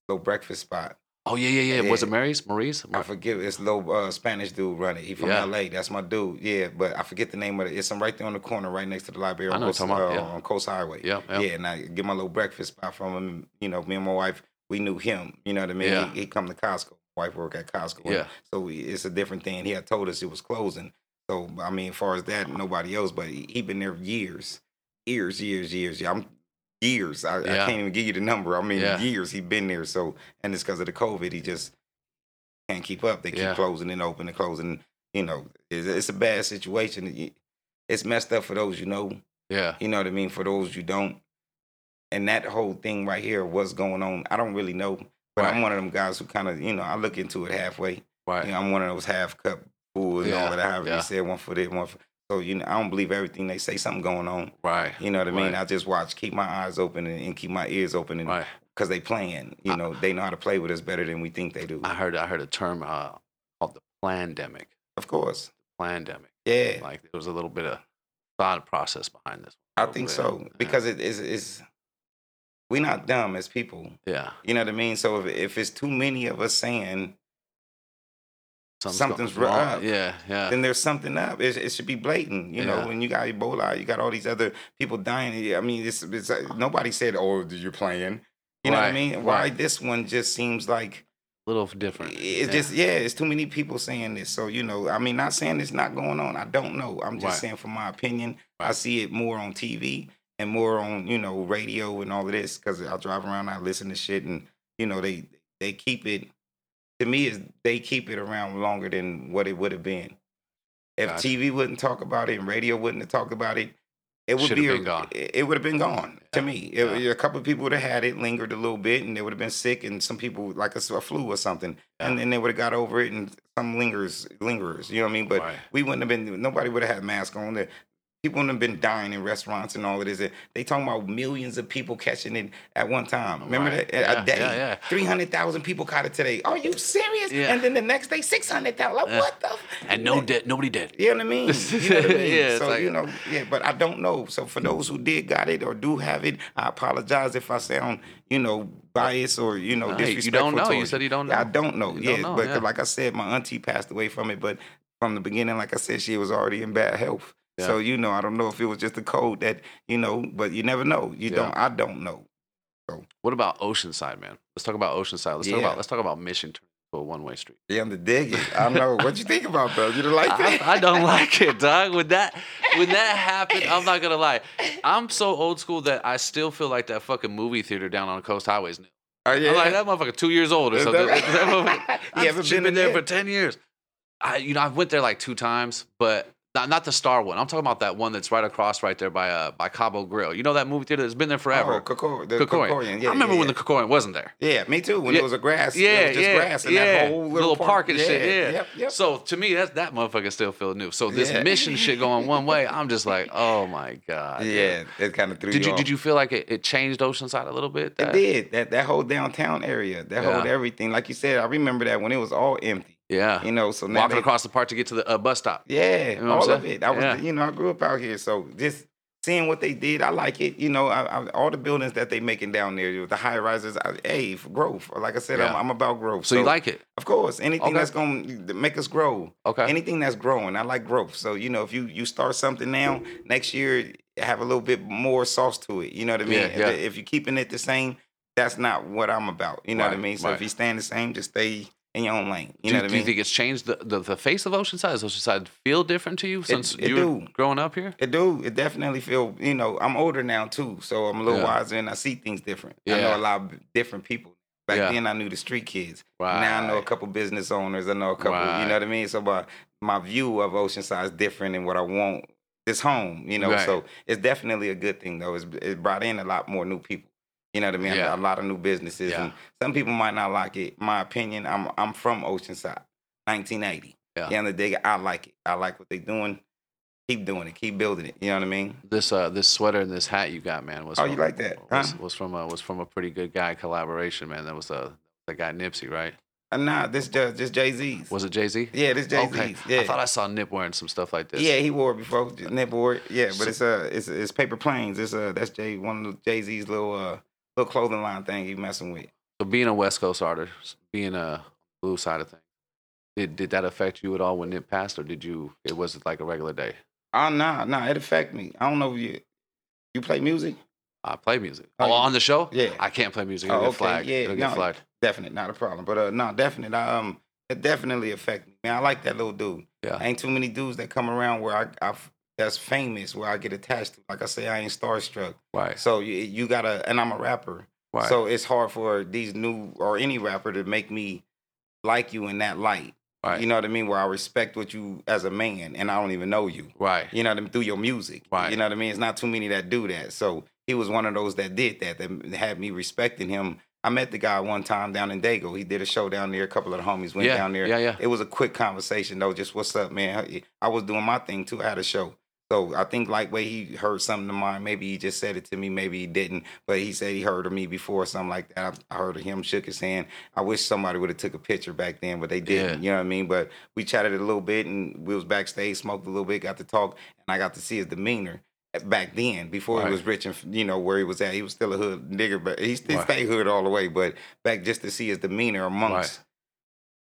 Speaker 2: little breakfast spot.
Speaker 1: Oh yeah, yeah, yeah. Was it Mary's? Maurice?
Speaker 2: I forget. It's little uh, Spanish dude running. He from
Speaker 1: Yeah.
Speaker 2: L.A. That's my dude. Yeah, but I forget the name of it. It's some right there on the corner, right next to the library
Speaker 1: I
Speaker 2: on
Speaker 1: know what
Speaker 2: Coast, uh,
Speaker 1: yeah.
Speaker 2: on Coast Highway.
Speaker 1: Yep, yep.
Speaker 2: Yeah, and I get my little breakfast spot from him. You know, me and my wife, we knew him. You know what I mean?
Speaker 1: Yeah.
Speaker 2: He, he come to Costco. My wife work at Costco.
Speaker 1: Yeah.
Speaker 2: So we- it's a different thing. He had told us it was closing. So I mean, as far as that, nobody else. But he, he been there years, years, years, years. Yeah, I'm years. I,
Speaker 1: Yeah.
Speaker 2: I can't even give you the number. I mean,
Speaker 1: Yeah.
Speaker 2: years he's been there. So and it's because of the COVID. He just can't keep up. They keep
Speaker 1: Yeah.
Speaker 2: closing and opening and closing. You know, it's, it's a bad situation. It's messed up for those you know.
Speaker 1: Yeah.
Speaker 2: You know what I mean? For those you don't. And that whole thing right here, what's going on, I don't really know. But I'm one of them guys who kind of, you know, I look into it halfway.
Speaker 1: Right.
Speaker 2: You know, I'm one of those half cup fools and
Speaker 1: Yeah,
Speaker 2: all that. However
Speaker 1: yeah.
Speaker 2: you said, one for this, one for. So, you know, I don't believe everything they say, something going on.
Speaker 1: Right.
Speaker 2: You know what I mean?
Speaker 1: Right.
Speaker 2: I just watch, keep my eyes open and, and keep my ears open. And,
Speaker 1: Right.
Speaker 2: Because they playing. You
Speaker 1: I-
Speaker 2: know, they know how to play with us better than we think they do.
Speaker 1: I heard I heard a term uh, called the plandemic.
Speaker 2: Of course.
Speaker 1: Plandemic.
Speaker 2: Yeah.
Speaker 1: Like there was a little bit of thought process behind this.
Speaker 2: I think
Speaker 1: bit.
Speaker 2: so.
Speaker 1: Yeah.
Speaker 2: Because it is, it's, we not dumb as people.
Speaker 1: Yeah.
Speaker 2: You know what I mean? So if, if it's too many of us saying, Something's
Speaker 1: going
Speaker 2: wrong.
Speaker 1: Yeah. Yeah.
Speaker 2: then there's something up. It, it should be blatant. You
Speaker 1: Yeah.
Speaker 2: know, when you got Ebola, you got all these other people dying. I mean, it's, it's uh, nobody said, "Oh, you're playing." You know what I
Speaker 1: Right,
Speaker 2: mean? Why this one just seems like
Speaker 1: a little different.
Speaker 2: it's
Speaker 1: yeah.
Speaker 2: just yeah, it's too many people saying this. So you know, I mean, not saying it's not going on. I don't know. I'm just
Speaker 1: Right.
Speaker 2: saying from my opinion, I see it more on TV and more on you know radio and all of this because I drive around, I listen to shit, and you know they they keep it. To me, is they keep it around longer than what it would have been. If
Speaker 1: Gotcha.
Speaker 2: TV wouldn't talk about it and radio wouldn't have talked about it, it would
Speaker 1: Should've
Speaker 2: be
Speaker 1: been gone.
Speaker 2: It, would have been gone
Speaker 1: Yeah,
Speaker 2: to me. It-
Speaker 1: yeah.
Speaker 2: a couple of people would have had it, lingered a little bit, and they would have been sick, and some people like a flu or something, and then they would have got over it, and some lingers, lingerers. You know what I mean? But
Speaker 1: Right.
Speaker 2: we wouldn't have been. Nobody would have had masks on. The people have been dying in restaurants and all of this. They talking about millions of people catching it at one time. Remember
Speaker 1: Right.
Speaker 2: that
Speaker 1: Yeah,
Speaker 2: a day,
Speaker 1: yeah, yeah.
Speaker 2: three hundred thousand people caught it today. Are you serious?
Speaker 1: Yeah.
Speaker 2: And then the next day, six hundred thousand. Like, what the? f-
Speaker 1: And no dead. Nobody dead.
Speaker 2: you know what I mean? You know what I mean?
Speaker 1: Yeah,
Speaker 2: so
Speaker 1: like-
Speaker 2: you know, yeah, but I don't know. So for those who did got it or do have it, I apologize if I sound, you know, biased or you know
Speaker 1: No, you don't know. You
Speaker 2: towards
Speaker 1: said you don't
Speaker 2: Yeah, I don't know.
Speaker 1: You
Speaker 2: yeah,
Speaker 1: don't know,
Speaker 2: but like I said, my auntie passed away from it, but from the beginning, like I said, she was already in bad health.
Speaker 1: Yeah.
Speaker 2: So you know, I don't know if it was just a code that you know, but you never know. You
Speaker 1: Yeah.
Speaker 2: don't. I don't know.
Speaker 1: What about Oceanside, man? Let's talk about Oceanside. Let's talk about let's talk about Mission turning a one way street.
Speaker 2: Yeah, I'm the dig it. I know. what you think about that? You don't like that?
Speaker 1: I, I don't like it, dog. When that when that happened, I'm not gonna lie. I'm so old school that I still feel like that fucking movie theater down on Coast Highways.
Speaker 2: Oh, yeah.
Speaker 1: I'm like that motherfucker two years old or
Speaker 2: Is
Speaker 1: something.
Speaker 2: that-
Speaker 1: That motherfucker- I've been,
Speaker 2: been
Speaker 1: there
Speaker 2: there?
Speaker 1: for ten years. I you know I went there like two times, but not, not the Star one. I'm talking about that one that's right across right there by uh by Cabo Grill. You know that movie theater that's been there forever.
Speaker 2: Oh, Kokor, the
Speaker 1: Krikorian.
Speaker 2: Krikorian. Yeah,
Speaker 1: I remember
Speaker 2: yeah,
Speaker 1: when
Speaker 2: yeah.
Speaker 1: the Krikorian wasn't there.
Speaker 2: Yeah, me too. When
Speaker 1: Yeah.
Speaker 2: it was a grass,
Speaker 1: Yeah,
Speaker 2: just
Speaker 1: yeah,
Speaker 2: grass and
Speaker 1: yeah.
Speaker 2: that whole little,
Speaker 1: park and shit. Yeah.
Speaker 2: Yep, yep.
Speaker 1: So to me, that that motherfucker still feel new. So this mission shit going one way, I'm just like, oh my god.
Speaker 2: yeah, it kind of threw
Speaker 1: Did you
Speaker 2: off.
Speaker 1: did you feel like it, it changed Oceanside a little bit?
Speaker 2: It did that that whole downtown area, that whole everything. Like you said, I remember that when it was all empty.
Speaker 1: Yeah.
Speaker 2: You know, so now
Speaker 1: Walking
Speaker 2: they-
Speaker 1: across the park to get to the uh, bus stop.
Speaker 2: Yeah,
Speaker 1: you know
Speaker 2: all of it. I was,
Speaker 1: Yeah.
Speaker 2: you know, I grew up out here, so just seeing what they did, I like it. You know, I, I, all the buildings that they making down there, the high rises. I, hey, for growth. Like I said, I'm, I'm about growth.
Speaker 1: So, you like it?
Speaker 2: Of course, anything
Speaker 1: Okay.
Speaker 2: that's going to make us grow.
Speaker 1: Okay.
Speaker 2: Anything that's growing, I like growth. So you know, if you you start something now, next year have a little bit more sauce to it. You know what I mean?
Speaker 1: Yeah,
Speaker 2: If-
Speaker 1: yeah.
Speaker 2: If, you're keeping it the same, that's not what I'm about. You know what I
Speaker 1: Right,
Speaker 2: mean? So
Speaker 1: right.
Speaker 2: if you staying the same, just stay in your own lane. You
Speaker 1: do,
Speaker 2: know what I
Speaker 1: do
Speaker 2: mean?
Speaker 1: you think it's changed the, the, the face of Oceanside? Does Oceanside feel different to you since
Speaker 2: it
Speaker 1: you were
Speaker 2: do.
Speaker 1: growing up here?
Speaker 2: It do. It definitely feel. You know, I'm older now too, so I'm a little
Speaker 1: Yeah.
Speaker 2: wiser and I see things different. I know a lot of different people. Back
Speaker 1: Yeah.
Speaker 2: then, I knew the street kids.
Speaker 1: Right.
Speaker 2: Now I know a couple business owners. I know a couple.
Speaker 1: Right.
Speaker 2: You know what I mean? So my my view of Oceanside is different than what I want. This home, you know.
Speaker 1: Right.
Speaker 2: So it's definitely a good thing though. It's it brought in a lot more new people. You know what I mean?
Speaker 1: Yeah.
Speaker 2: A lot of new businesses.
Speaker 1: Yeah.
Speaker 2: And some people might not like it. My opinion. I'm I'm from Oceanside, 1980.
Speaker 1: Yeah.
Speaker 2: At the end of the day, I like it. I like what they're doing. Keep doing it. Keep building it. You know what I mean?
Speaker 1: This uh this sweater and this hat you got, man, was
Speaker 2: Oh,
Speaker 1: from,
Speaker 2: you like that,
Speaker 1: Was,
Speaker 2: huh?
Speaker 1: was from a was from a pretty good guy collaboration, man. That was uh the guy Nipsey, right?
Speaker 2: Uh, nah, this just just Jay Z's.
Speaker 1: Was it Jay Z?
Speaker 2: Yeah, this Jay Z's.
Speaker 1: Okay.
Speaker 2: Yeah.
Speaker 1: I thought I saw Nip wearing some stuff like this.
Speaker 2: Yeah, he wore it before. Nip wore it. Yeah, but
Speaker 1: So-
Speaker 2: it's uh it's it's paper planes. It's uh that's Jay one of Jay Z's little uh little clothing line thing he messing with.
Speaker 1: So being a West Coast artist, being a blue side of things, did did that affect you at all when it passed, or did you? It was like a regular day.
Speaker 2: Oh nah, nah, it affect me. I don't know if you you play music.
Speaker 1: I play music.
Speaker 2: Oh,
Speaker 1: Oh, on the show?
Speaker 2: Yeah.
Speaker 1: I can't play music.
Speaker 2: Oh,
Speaker 1: It'll get
Speaker 2: okay,
Speaker 1: flagged.
Speaker 2: yeah,
Speaker 1: It'll get
Speaker 2: no,
Speaker 1: flagged.
Speaker 2: Definite, not a problem. But uh no, definite. I, um it definitely affect me. Man, I like that little dude.
Speaker 1: Yeah.
Speaker 2: Ain't too many dudes that come around where I I that's famous where I get attached to. Like I say, I ain't starstruck.
Speaker 1: Right.
Speaker 2: So you, you gotta and I'm a rapper.
Speaker 1: Right.
Speaker 2: So it's hard for these new or any rapper to make me like you in that light.
Speaker 1: right.
Speaker 2: You know what I mean? Where I respect what you as a man and I don't even know you.
Speaker 1: right.
Speaker 2: You know what I mean? Through your music.
Speaker 1: Right.
Speaker 2: You know what I mean? It's not too many that do that. So he was one of those that did that, that had me respecting him. I met the guy one time down in Dago. He did a show down there. A couple of the homies went
Speaker 1: Yeah,
Speaker 2: down there.
Speaker 1: yeah, yeah.
Speaker 2: It was a quick conversation though. Just what's up, man? I was doing my thing too. I had a show. So I think like way he heard something of mine. Maybe he just said it to me. Maybe he didn't. But he said he heard of me before, something like that. I, heard of him, shook his hand. I wish somebody would have took a picture back then, but they didn't.
Speaker 1: Yeah.
Speaker 2: You know what I mean? But we chatted a little bit, and we was backstage, smoked a little bit, got to talk, and I got to see his demeanor eh, back then before
Speaker 1: Right.
Speaker 2: he was rich and you know where he was at. He was still a hood nigger, but he still
Speaker 1: Right.
Speaker 2: stayed hood all the way. But back just to see his demeanor amongst.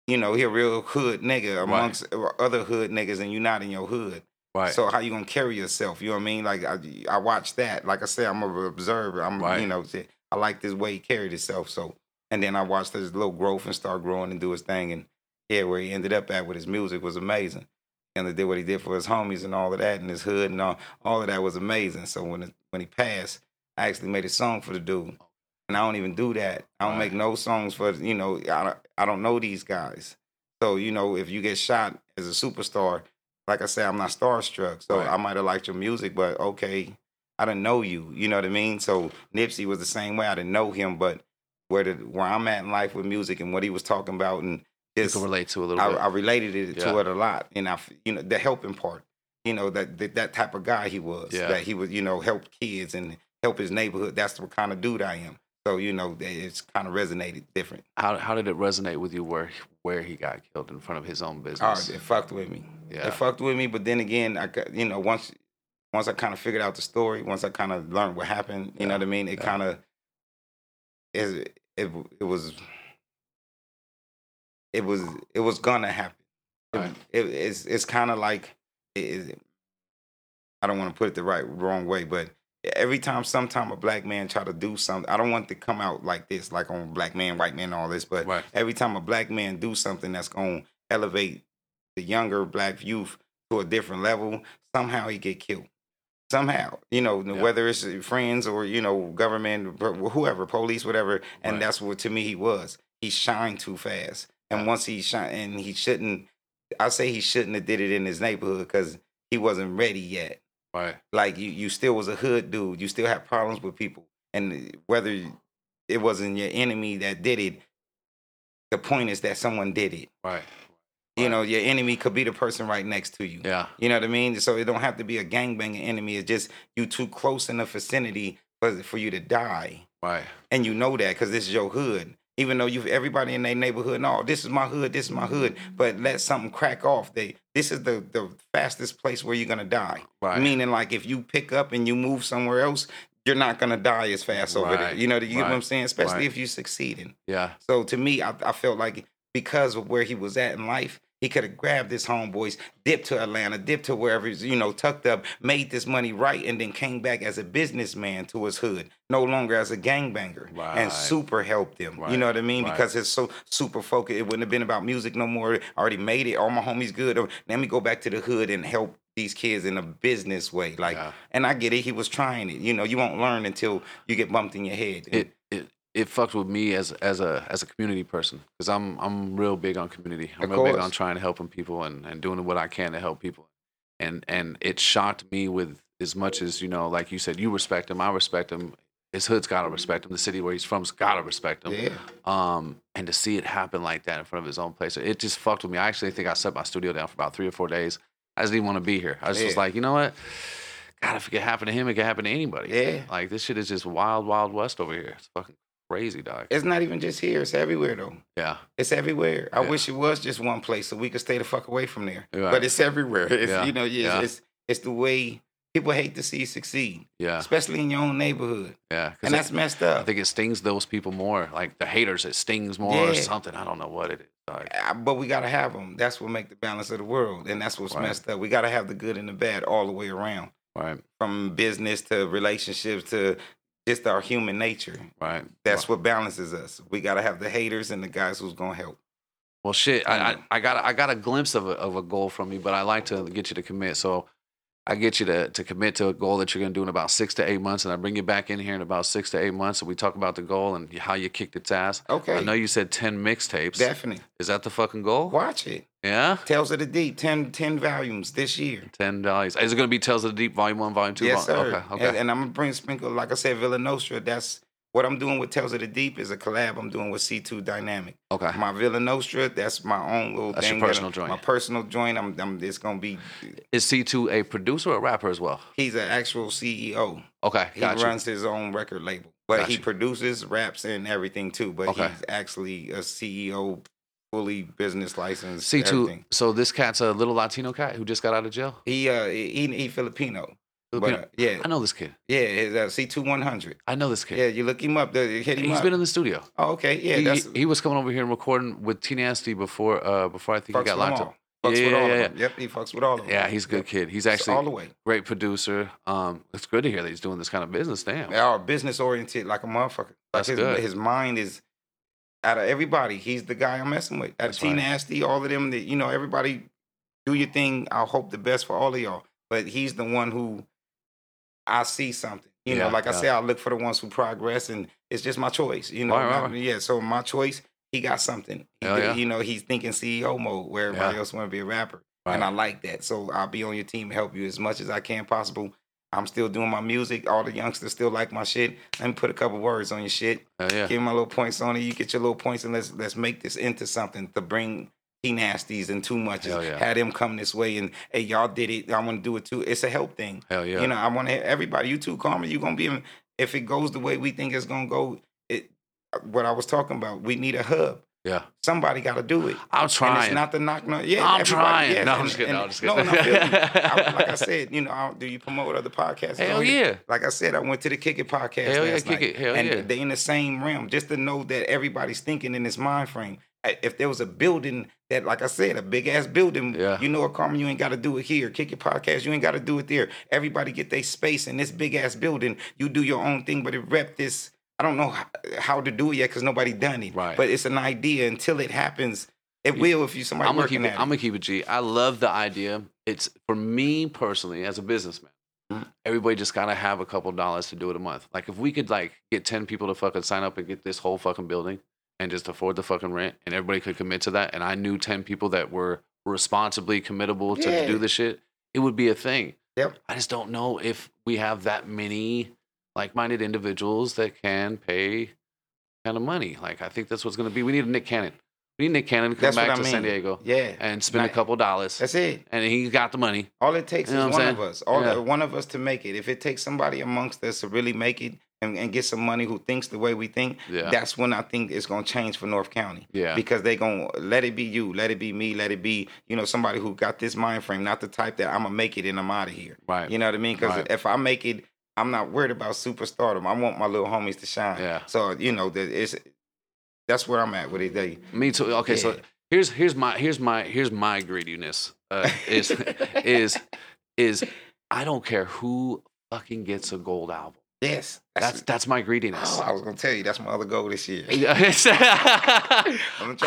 Speaker 2: You know, he a real hood nigga amongst uh, other hood niggas, and you not in your hood.
Speaker 1: Right.
Speaker 2: So how you gonna carry yourself? You know what I mean? Like I, I watched that. Like I said, I'm a observer. I'm
Speaker 1: Right.
Speaker 2: you know, I like this way he carried himself. So and then I watched his little growth and start growing and do his thing. And yeah, where he ended up at with his music was amazing. And he did what he did for his homies and all of that and his hood and all, all of that was amazing. So when it, when he passed, I actually made a song for the dude. And I don't even do that. I don't
Speaker 1: Right.
Speaker 2: make no songs for you know. I don't, I don't know these guys. So you know, if you get shot as a superstar, like I said, I'm not starstruck. So
Speaker 1: Right.
Speaker 2: I might have liked your music, but okay, I didn't know you. You know what I mean? So Nipsey was the same way. I didn't know him, but where the where I'm at in life with music and what he was talking about and
Speaker 1: you
Speaker 2: this,
Speaker 1: can relate to a little
Speaker 2: I,
Speaker 1: bit.
Speaker 2: I related it
Speaker 1: Yeah.
Speaker 2: to it a lot. And I you know, the helping part. You know that that, that type of guy he was.
Speaker 1: Yeah.
Speaker 2: That he would you know help kids and help his neighborhood. That's the kind of dude I am. So you know, it's kind of resonated different.
Speaker 1: how how did it resonate with you where where he got killed in front of his own business?
Speaker 2: Oh,
Speaker 1: business?
Speaker 2: it fucked with me.
Speaker 1: Yeah.
Speaker 2: It fucked with me, but then again, I got you know once once I kind of figured out the story, once I kind of learned what happened, you know what I mean. It
Speaker 1: yeah.
Speaker 2: kind of it, it it was it was it was gonna happen. It-
Speaker 1: Right.
Speaker 2: It, it's it's kind of like it, it- I don't want to put it the right wrong way, but every time sometime a black man try to do something, I don't want to come out like this, like on black man, white man, all this, but
Speaker 1: Right.
Speaker 2: every time a black man do something that's gonna elevate the younger black youth to a different level, somehow he get killed. Somehow, you know,
Speaker 1: Yeah.
Speaker 2: whether it's friends or you know government, whoever, police, whatever, and
Speaker 1: Right.
Speaker 2: that's what to me he was. He shined too fast, and
Speaker 1: Yeah.
Speaker 2: once he shine, and he shouldn't. I say he shouldn't have did it in his neighborhood because he wasn't ready yet.
Speaker 1: Right.
Speaker 2: Like you, you still was a hood dude. You still have problems with people, and whether it wasn't your enemy that did it, the point is that someone did it.
Speaker 1: Right.
Speaker 2: You
Speaker 1: Right.
Speaker 2: know, your enemy could be the person right next to you.
Speaker 1: Yeah.
Speaker 2: You know what I mean? So it don't have to be a gangbanging enemy. It's just you too close in the vicinity for, for you to die.
Speaker 1: Right.
Speaker 2: And you know that because this is your hood. Even though you've everybody in their neighborhood, no, this is my hood, this is my hood. But let something crack off. They this is the the fastest place where you're gonna die.
Speaker 1: Right.
Speaker 2: Meaning like if you pick up and you move somewhere else, you're not gonna die as fast over there. You know, you get what I'm saying? Especially
Speaker 1: right.
Speaker 2: if you're succeeding.
Speaker 1: Yeah.
Speaker 2: So to me, I, I felt like because of where he was at in life, he could have grabbed his homeboys, dipped to Atlanta, dipped to wherever he's, you know, tucked up, made this money right, and then came back as a businessman to his hood, no longer as a gangbanger,
Speaker 1: Right.
Speaker 2: and super helped him. You know what I mean?
Speaker 1: right.
Speaker 2: Because it's so super focused. It wouldn't have been about music no more. I already made it. All my homies good. Let me go back to the hood and help these kids in a business way. Like,
Speaker 1: Yeah.
Speaker 2: and I get it. He was trying it. You know, you won't learn until you get bumped in your head.
Speaker 1: It it fucked with me as as a as a community person because I'm I'm real big on community. I'm
Speaker 2: Of
Speaker 1: real big on trying to helping people and and doing what I can to help people. And and it shocked me with as much as you know, like you said, you respect him, I respect him. His hood's gotta respect him. The city where he's from's gotta respect him.
Speaker 2: Yeah.
Speaker 1: Um, and to see it happen like that in front of his own place, it just fucked with me. I actually think I set my studio down for about three or four days. I just didn't want to be here. I was just
Speaker 2: Yeah.
Speaker 1: like, you know what? God, if it could happen to him, it could happen to anybody.
Speaker 2: Yeah.
Speaker 1: Like this shit is just wild, wild west over here. It's fucking crazy, dog.
Speaker 2: It's not even just here. It's everywhere though.
Speaker 1: Yeah.
Speaker 2: It's everywhere. I
Speaker 1: Yeah.
Speaker 2: wish it was just one place so we could stay the fuck away from there.
Speaker 1: Right.
Speaker 2: But it's everywhere. It's
Speaker 1: Yeah.
Speaker 2: you know, yeah,
Speaker 1: Yeah.
Speaker 2: it's it's the way people hate to see you succeed,
Speaker 1: Yeah.
Speaker 2: especially in your own neighborhood,
Speaker 1: Yeah.
Speaker 2: and
Speaker 1: it-
Speaker 2: that's messed up.
Speaker 1: I think it stings those people more. Like the haters, it stings more or something. I don't know what it is.
Speaker 2: Uh, But we gotta have them. That's what make the balance of the world, and that's what's
Speaker 1: Right.
Speaker 2: messed up. We gotta have the good and the bad all the way around,
Speaker 1: Right.
Speaker 2: from business to relationships to just our human nature.
Speaker 1: Right.
Speaker 2: That's what balances us. We gotta have the haters and the guys who's gonna help.
Speaker 1: Well, shit, I, I,
Speaker 2: Mm.
Speaker 1: I got I got a glimpse of a, of a goal from you, but I like to get you to commit. So I get you to, to commit to a goal that you're going to do in about six to eight months, and I bring you back in here in about six to eight months, and we talk about the goal and how you kicked its ass.
Speaker 2: Okay,
Speaker 1: I know you said ten mixtapes.
Speaker 2: definitely
Speaker 1: Is that the fucking goal?
Speaker 2: watch it.
Speaker 1: Yeah,
Speaker 2: Tales of the Deep, 10, 10 volumes this year.
Speaker 1: ten dollars. Is it going to be Tales of the Deep Volume One, Volume Two?
Speaker 2: yes,
Speaker 1: Vol-
Speaker 2: sir.
Speaker 1: Okay, okay.
Speaker 2: And, and I'm gonna bring sprinkle, like I said, Villa Nostra. That's what I'm doing with Tales of the Deep is a collab I'm doing with C2 Dynamic.
Speaker 1: okay.
Speaker 2: My Villa Nostra, that's my own little
Speaker 1: That's your
Speaker 2: thing. that
Speaker 1: personal joint.
Speaker 2: My personal joint. I'm, I'm it's gonna be.
Speaker 1: Is C two a producer or a rapper as well?
Speaker 2: He's an actual CEO.
Speaker 1: Okay,
Speaker 2: He
Speaker 1: you.
Speaker 2: runs his own record label, but
Speaker 1: Got
Speaker 2: he
Speaker 1: you.
Speaker 2: produces, raps, and everything too. But
Speaker 1: Okay.
Speaker 2: he's actually a CEO, fully business license.
Speaker 1: C two. So this cat's a little Latino cat who just got out of jail.
Speaker 2: He uh he he Filipino. But uh, yeah,
Speaker 1: I know this kid.
Speaker 2: yeah, his uh, C two one hundred.
Speaker 1: I know this kid.
Speaker 2: Yeah, you look him up. the- Hit him
Speaker 1: He's
Speaker 2: up.
Speaker 1: been in the studio.
Speaker 2: oh, okay. Yeah,
Speaker 1: he,
Speaker 2: that's
Speaker 1: he, was coming over here and recording with T Nasty before uh before I think
Speaker 2: fucks
Speaker 1: he got locked up.
Speaker 2: Fucks
Speaker 1: Yeah,
Speaker 2: with
Speaker 1: yeah,
Speaker 2: all
Speaker 1: yeah,
Speaker 2: of them. Yep, he fucks with all of them.
Speaker 1: Yeah, he's a good
Speaker 2: Yep.
Speaker 1: kid. He's actually
Speaker 2: all the way.
Speaker 1: great producer. Um, it's good to hear that he's doing this kind of business. Damn.
Speaker 2: They are business oriented like a motherfucker. Like
Speaker 1: That's
Speaker 2: his,
Speaker 1: good.
Speaker 2: his mind is out of everybody. He's the guy I'm messing with. Out of T. Nasty, all of them. That you know, everybody do your thing. I hope the best for all of y'all. But he's the one who I see something. You
Speaker 1: Yeah,
Speaker 2: know, like I say, I look for the ones who progress, and it's just my choice. You know,
Speaker 1: Right, right, right.
Speaker 2: yeah. So my choice, he got something. He, did-
Speaker 1: yeah.
Speaker 2: You know, he's thinking CEO mode where everybody
Speaker 1: Yeah.
Speaker 2: else want to be a rapper, and I like that. So I'll be on your team, help you as much as I can possible. I'm still doing my music. All the youngsters still like my shit. Let me put a couple words on your shit.
Speaker 1: Yeah.
Speaker 2: Give my little points on it. You get your little points, and let's let's make this into something to bring T nasties and too much.
Speaker 1: Yeah.
Speaker 2: Have them come this way, and hey, y'all did it. I want to do it too. It's a help thing.
Speaker 1: Hell yeah.
Speaker 2: You know, I want to everybody. You too, Karma. You gonna be in, if it goes the way we think it's gonna go. It what I was talking about. We need a hub.
Speaker 1: yeah.
Speaker 2: Somebody got to do it.
Speaker 1: I'm
Speaker 2: And
Speaker 1: trying.
Speaker 2: it's not the knock. No, yeah,
Speaker 1: I'm trying. No, I'm just kidding. No,
Speaker 2: and-
Speaker 1: I'm just kidding.
Speaker 2: and you. I- like I said, you know, I, do you promote other podcasts?
Speaker 1: Hell yeah.
Speaker 2: Like I said, I went to the Kick It podcast
Speaker 1: Hell yeah,
Speaker 2: last
Speaker 1: Kick
Speaker 2: night,
Speaker 1: It. Hell
Speaker 2: and
Speaker 1: yeah.
Speaker 2: they in the same realm. Just to know that everybody's thinking in this mind frame. If there was a building that, like I said, a big ass building,
Speaker 1: Yeah.
Speaker 2: you know, what, Carmen, you ain't got to do it here. Kick your podcast, you ain't got to do it there. Everybody get their space in this big ass building. You do your own thing, but it rep this. I don't know how, to do it yet because nobody done it.
Speaker 1: Right.
Speaker 2: But it's an idea. Until it happens, it will if you somebody
Speaker 1: I'm gonna
Speaker 2: working
Speaker 1: keep it.
Speaker 2: at
Speaker 1: I'm gonna keep it G. I love the idea. It's for me personally as a businessman.
Speaker 2: Mhm.
Speaker 1: Everybody just gotta have a couple dollars to do it a month. Like if we could like get ten people to fucking sign up and get this whole fucking building and just afford the fucking rent, and everybody could commit to that, and I knew ten people that were responsibly committable to
Speaker 2: Yeah.
Speaker 1: do the shit, it would be a thing.
Speaker 2: Yep.
Speaker 1: I just don't know if we have that many like-minded individuals that can pay kind of money. Like I think that's what's gonna be. We need a Nick Cannon. We need Nick Cannon to come
Speaker 2: That's
Speaker 1: back to San. Diego
Speaker 2: Yeah.
Speaker 1: and spend a couple dollars,
Speaker 2: That's it.
Speaker 1: and he's got the money.
Speaker 2: All it takes
Speaker 1: You know
Speaker 2: is one
Speaker 1: I'm
Speaker 2: of us. All
Speaker 1: Yeah.
Speaker 2: one of us to make it. If it takes somebody amongst us to really make it and, and get some money who thinks the way we think,
Speaker 1: Yeah.
Speaker 2: that's when I think it's gonna change for North County.
Speaker 1: Yeah.
Speaker 2: Because they gonna let it be you, let it be me, let it be, you know, somebody who got this mind frame, not the type that I'm gonna make it and I'm out of here.
Speaker 1: Right.
Speaker 2: You know what I mean? Because
Speaker 1: Right.
Speaker 2: if I make it, I'm not worried about superstardom. I want my little homies to shine.
Speaker 1: Yeah.
Speaker 2: So, you know, that it's that's where I'm at with it. They,
Speaker 1: Me too. Okay, so here's here's my here's my here's my greediness. Uh, is is is I don't care who fucking gets a gold album.
Speaker 2: Yes.
Speaker 1: That's that's my greediness.
Speaker 2: oh, I was gonna tell you that's my other goal this year.
Speaker 1: I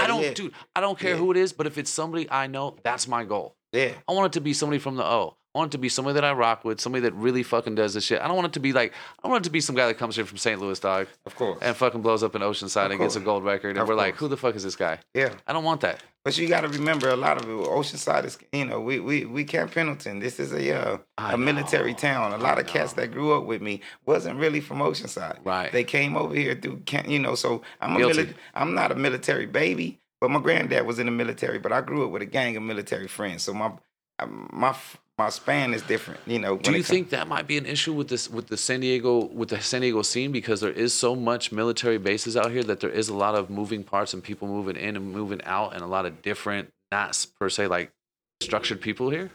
Speaker 1: don't,
Speaker 2: yeah.
Speaker 1: dude. I don't care
Speaker 2: Yeah.
Speaker 1: who it is, but if it's somebody I know, that's my goal.
Speaker 2: Yeah.
Speaker 1: I want it to be somebody from the O. I want it to be somebody that I rock with, somebody that really fucking does this shit. I don't want it to be like I want it to be some guy that comes here from St. Louis, dog,
Speaker 2: Of course.
Speaker 1: and fucking blows up in Oceanside and gets a gold record, and
Speaker 2: Of
Speaker 1: we're like, who the fuck is this guy?
Speaker 2: yeah.
Speaker 1: I don't want that.
Speaker 2: But you got to remember, a lot of it, Oceanside is, you know, we we we Camp Pendleton. This is a uh, a military town. A lot of cats that grew up with me wasn't really from Oceanside.
Speaker 1: Right.
Speaker 2: They came over here through, Camp, you know. So I'm a mili- I'm not a military baby, but my granddad was in the military. But I grew up with a gang of military friends. So my my my span is different. You know.
Speaker 1: Do you think that might be an issue with this with the San Diego with the San Diego scene because there is so much military bases out here that there is a lot of moving parts and people moving in and moving out and a lot of different not per se like structured people here?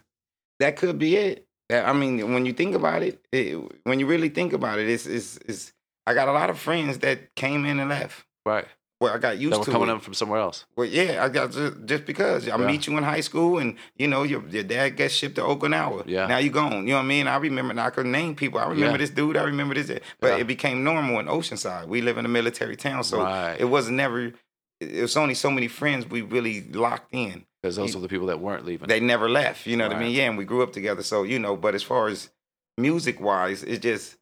Speaker 2: that could be it. I mean, when you think about it, it when you really think about it, it's, it's it's I got a lot of friends that came in and left.
Speaker 1: Right.
Speaker 2: Well, I got used
Speaker 1: That were
Speaker 2: to
Speaker 1: coming
Speaker 2: it.
Speaker 1: up from somewhere else.
Speaker 2: Well, yeah, I got just, just because I
Speaker 1: Yeah.
Speaker 2: meet you in high school, and you know your your dad gets shipped to Okinawa.
Speaker 1: Yeah.
Speaker 2: Now you gone. You know what I mean? I remember. and I could name people. I remember
Speaker 1: Yeah.
Speaker 2: this dude. I remember this. But
Speaker 1: Yeah.
Speaker 2: it became normal in Oceanside. We live in a military town, so
Speaker 1: Right.
Speaker 2: it was never. It was only so many friends we really locked in.
Speaker 1: Because those were the people that weren't leaving.
Speaker 2: They never left. You know what I mean? Yeah, and we grew up together. So you know. But as far as music wise, it's just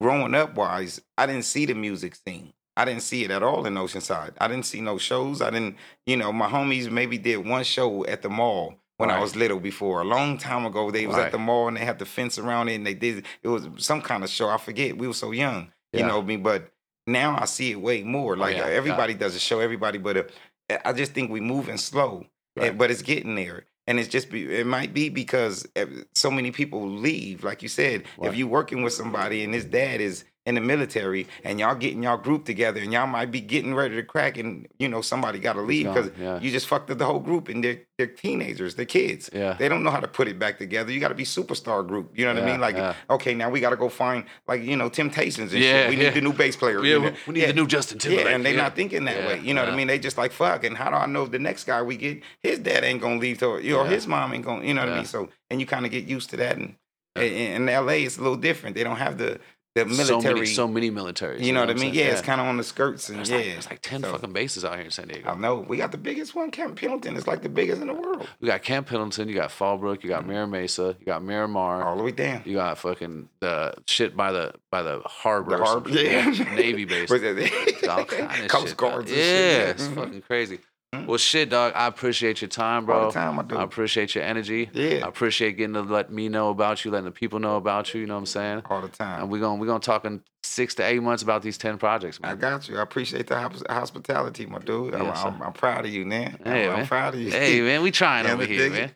Speaker 2: growing up wise, I didn't see the music scene. I didn't see it at all in Oceanside. I didn't see no shows. I didn't, you know, my homies maybe did one show at the mall when I was little before. A long time ago, they was
Speaker 1: Right.
Speaker 2: at the mall and they had the fence around it and they did it was some kind of show. I forget. We were so young, you
Speaker 1: Yeah.
Speaker 2: know me, but now I see it way more. Like
Speaker 1: yeah,
Speaker 2: uh,
Speaker 1: yeah.
Speaker 2: everybody does a show, everybody, but uh, I just think we moving slow,
Speaker 1: Right.
Speaker 2: and- but it's getting there. And it's just be, it might be because uh, so many people leave. Like you said,
Speaker 1: Right.
Speaker 2: if you're working with somebody and his dad is in the military and y'all getting y'all group together and y'all might be getting ready to crack and you know somebody got to leave because
Speaker 1: yeah.
Speaker 2: you just fucked up the whole group and they're they're teenagers, they're kids.
Speaker 1: Yeah.
Speaker 2: They don't know how to put it back together. You got to be superstar group. You know what I mean? Like
Speaker 1: yeah.
Speaker 2: okay, now we got to go find like you know Temptations and
Speaker 1: Yeah,
Speaker 2: shit. We
Speaker 1: yeah.
Speaker 2: need the new bass player.
Speaker 1: Yeah,
Speaker 2: you
Speaker 1: we-
Speaker 2: know?
Speaker 1: we need the new Justin Timberlake.
Speaker 2: Yeah, and they're
Speaker 1: Yeah.
Speaker 2: not thinking that
Speaker 1: Yeah,
Speaker 2: way. You know what. I mean? They just like fuck. And how do I know the next guy we get? His dad ain't gonna leave to you know,
Speaker 1: Yeah.
Speaker 2: his mom ain't gonna. You know what I mean? So and you kind of get used to that. And in L.A. it's a little different. They don't have the the military.
Speaker 1: So many, so many militaries.
Speaker 2: you know what I mean?
Speaker 1: saying?
Speaker 2: Yeah, it's kind of on the skirts and
Speaker 1: There's
Speaker 2: yeah.
Speaker 1: like, there's like 10
Speaker 2: So,
Speaker 1: fucking bases out here in San Diego.
Speaker 2: I know we got the biggest one, Camp Pendleton. It's like the biggest in the world,
Speaker 1: We got Camp Pendleton, you got Fallbrook, you got Mira Mesa, you got Miramar,
Speaker 2: all the way down.
Speaker 1: you got fucking the shit by the by the harbor,
Speaker 2: The harbor, yeah.
Speaker 1: Navy base, all kind of
Speaker 2: Coast
Speaker 1: shit.
Speaker 2: Guards.
Speaker 1: yeah,
Speaker 2: and shit.
Speaker 1: it's
Speaker 2: Mhm.
Speaker 1: fucking crazy.
Speaker 2: Mhm.
Speaker 1: Well, shit, dog. I appreciate your time, bro.
Speaker 2: All the time, I do.
Speaker 1: I appreciate your energy.
Speaker 2: Yeah.
Speaker 1: I appreciate getting to let me know about you, letting the people know about you. You know what I'm saying?
Speaker 2: all the time.
Speaker 1: And we're gonna we're gonna talk in six to eight months about these ten projects, man.
Speaker 2: I got you. I appreciate the hospitality, my dude. I'm, I'm, I'm proud of you, man.
Speaker 1: Hey,
Speaker 2: I'm, I'm proud of you.
Speaker 1: Hey man, we trying over here, man.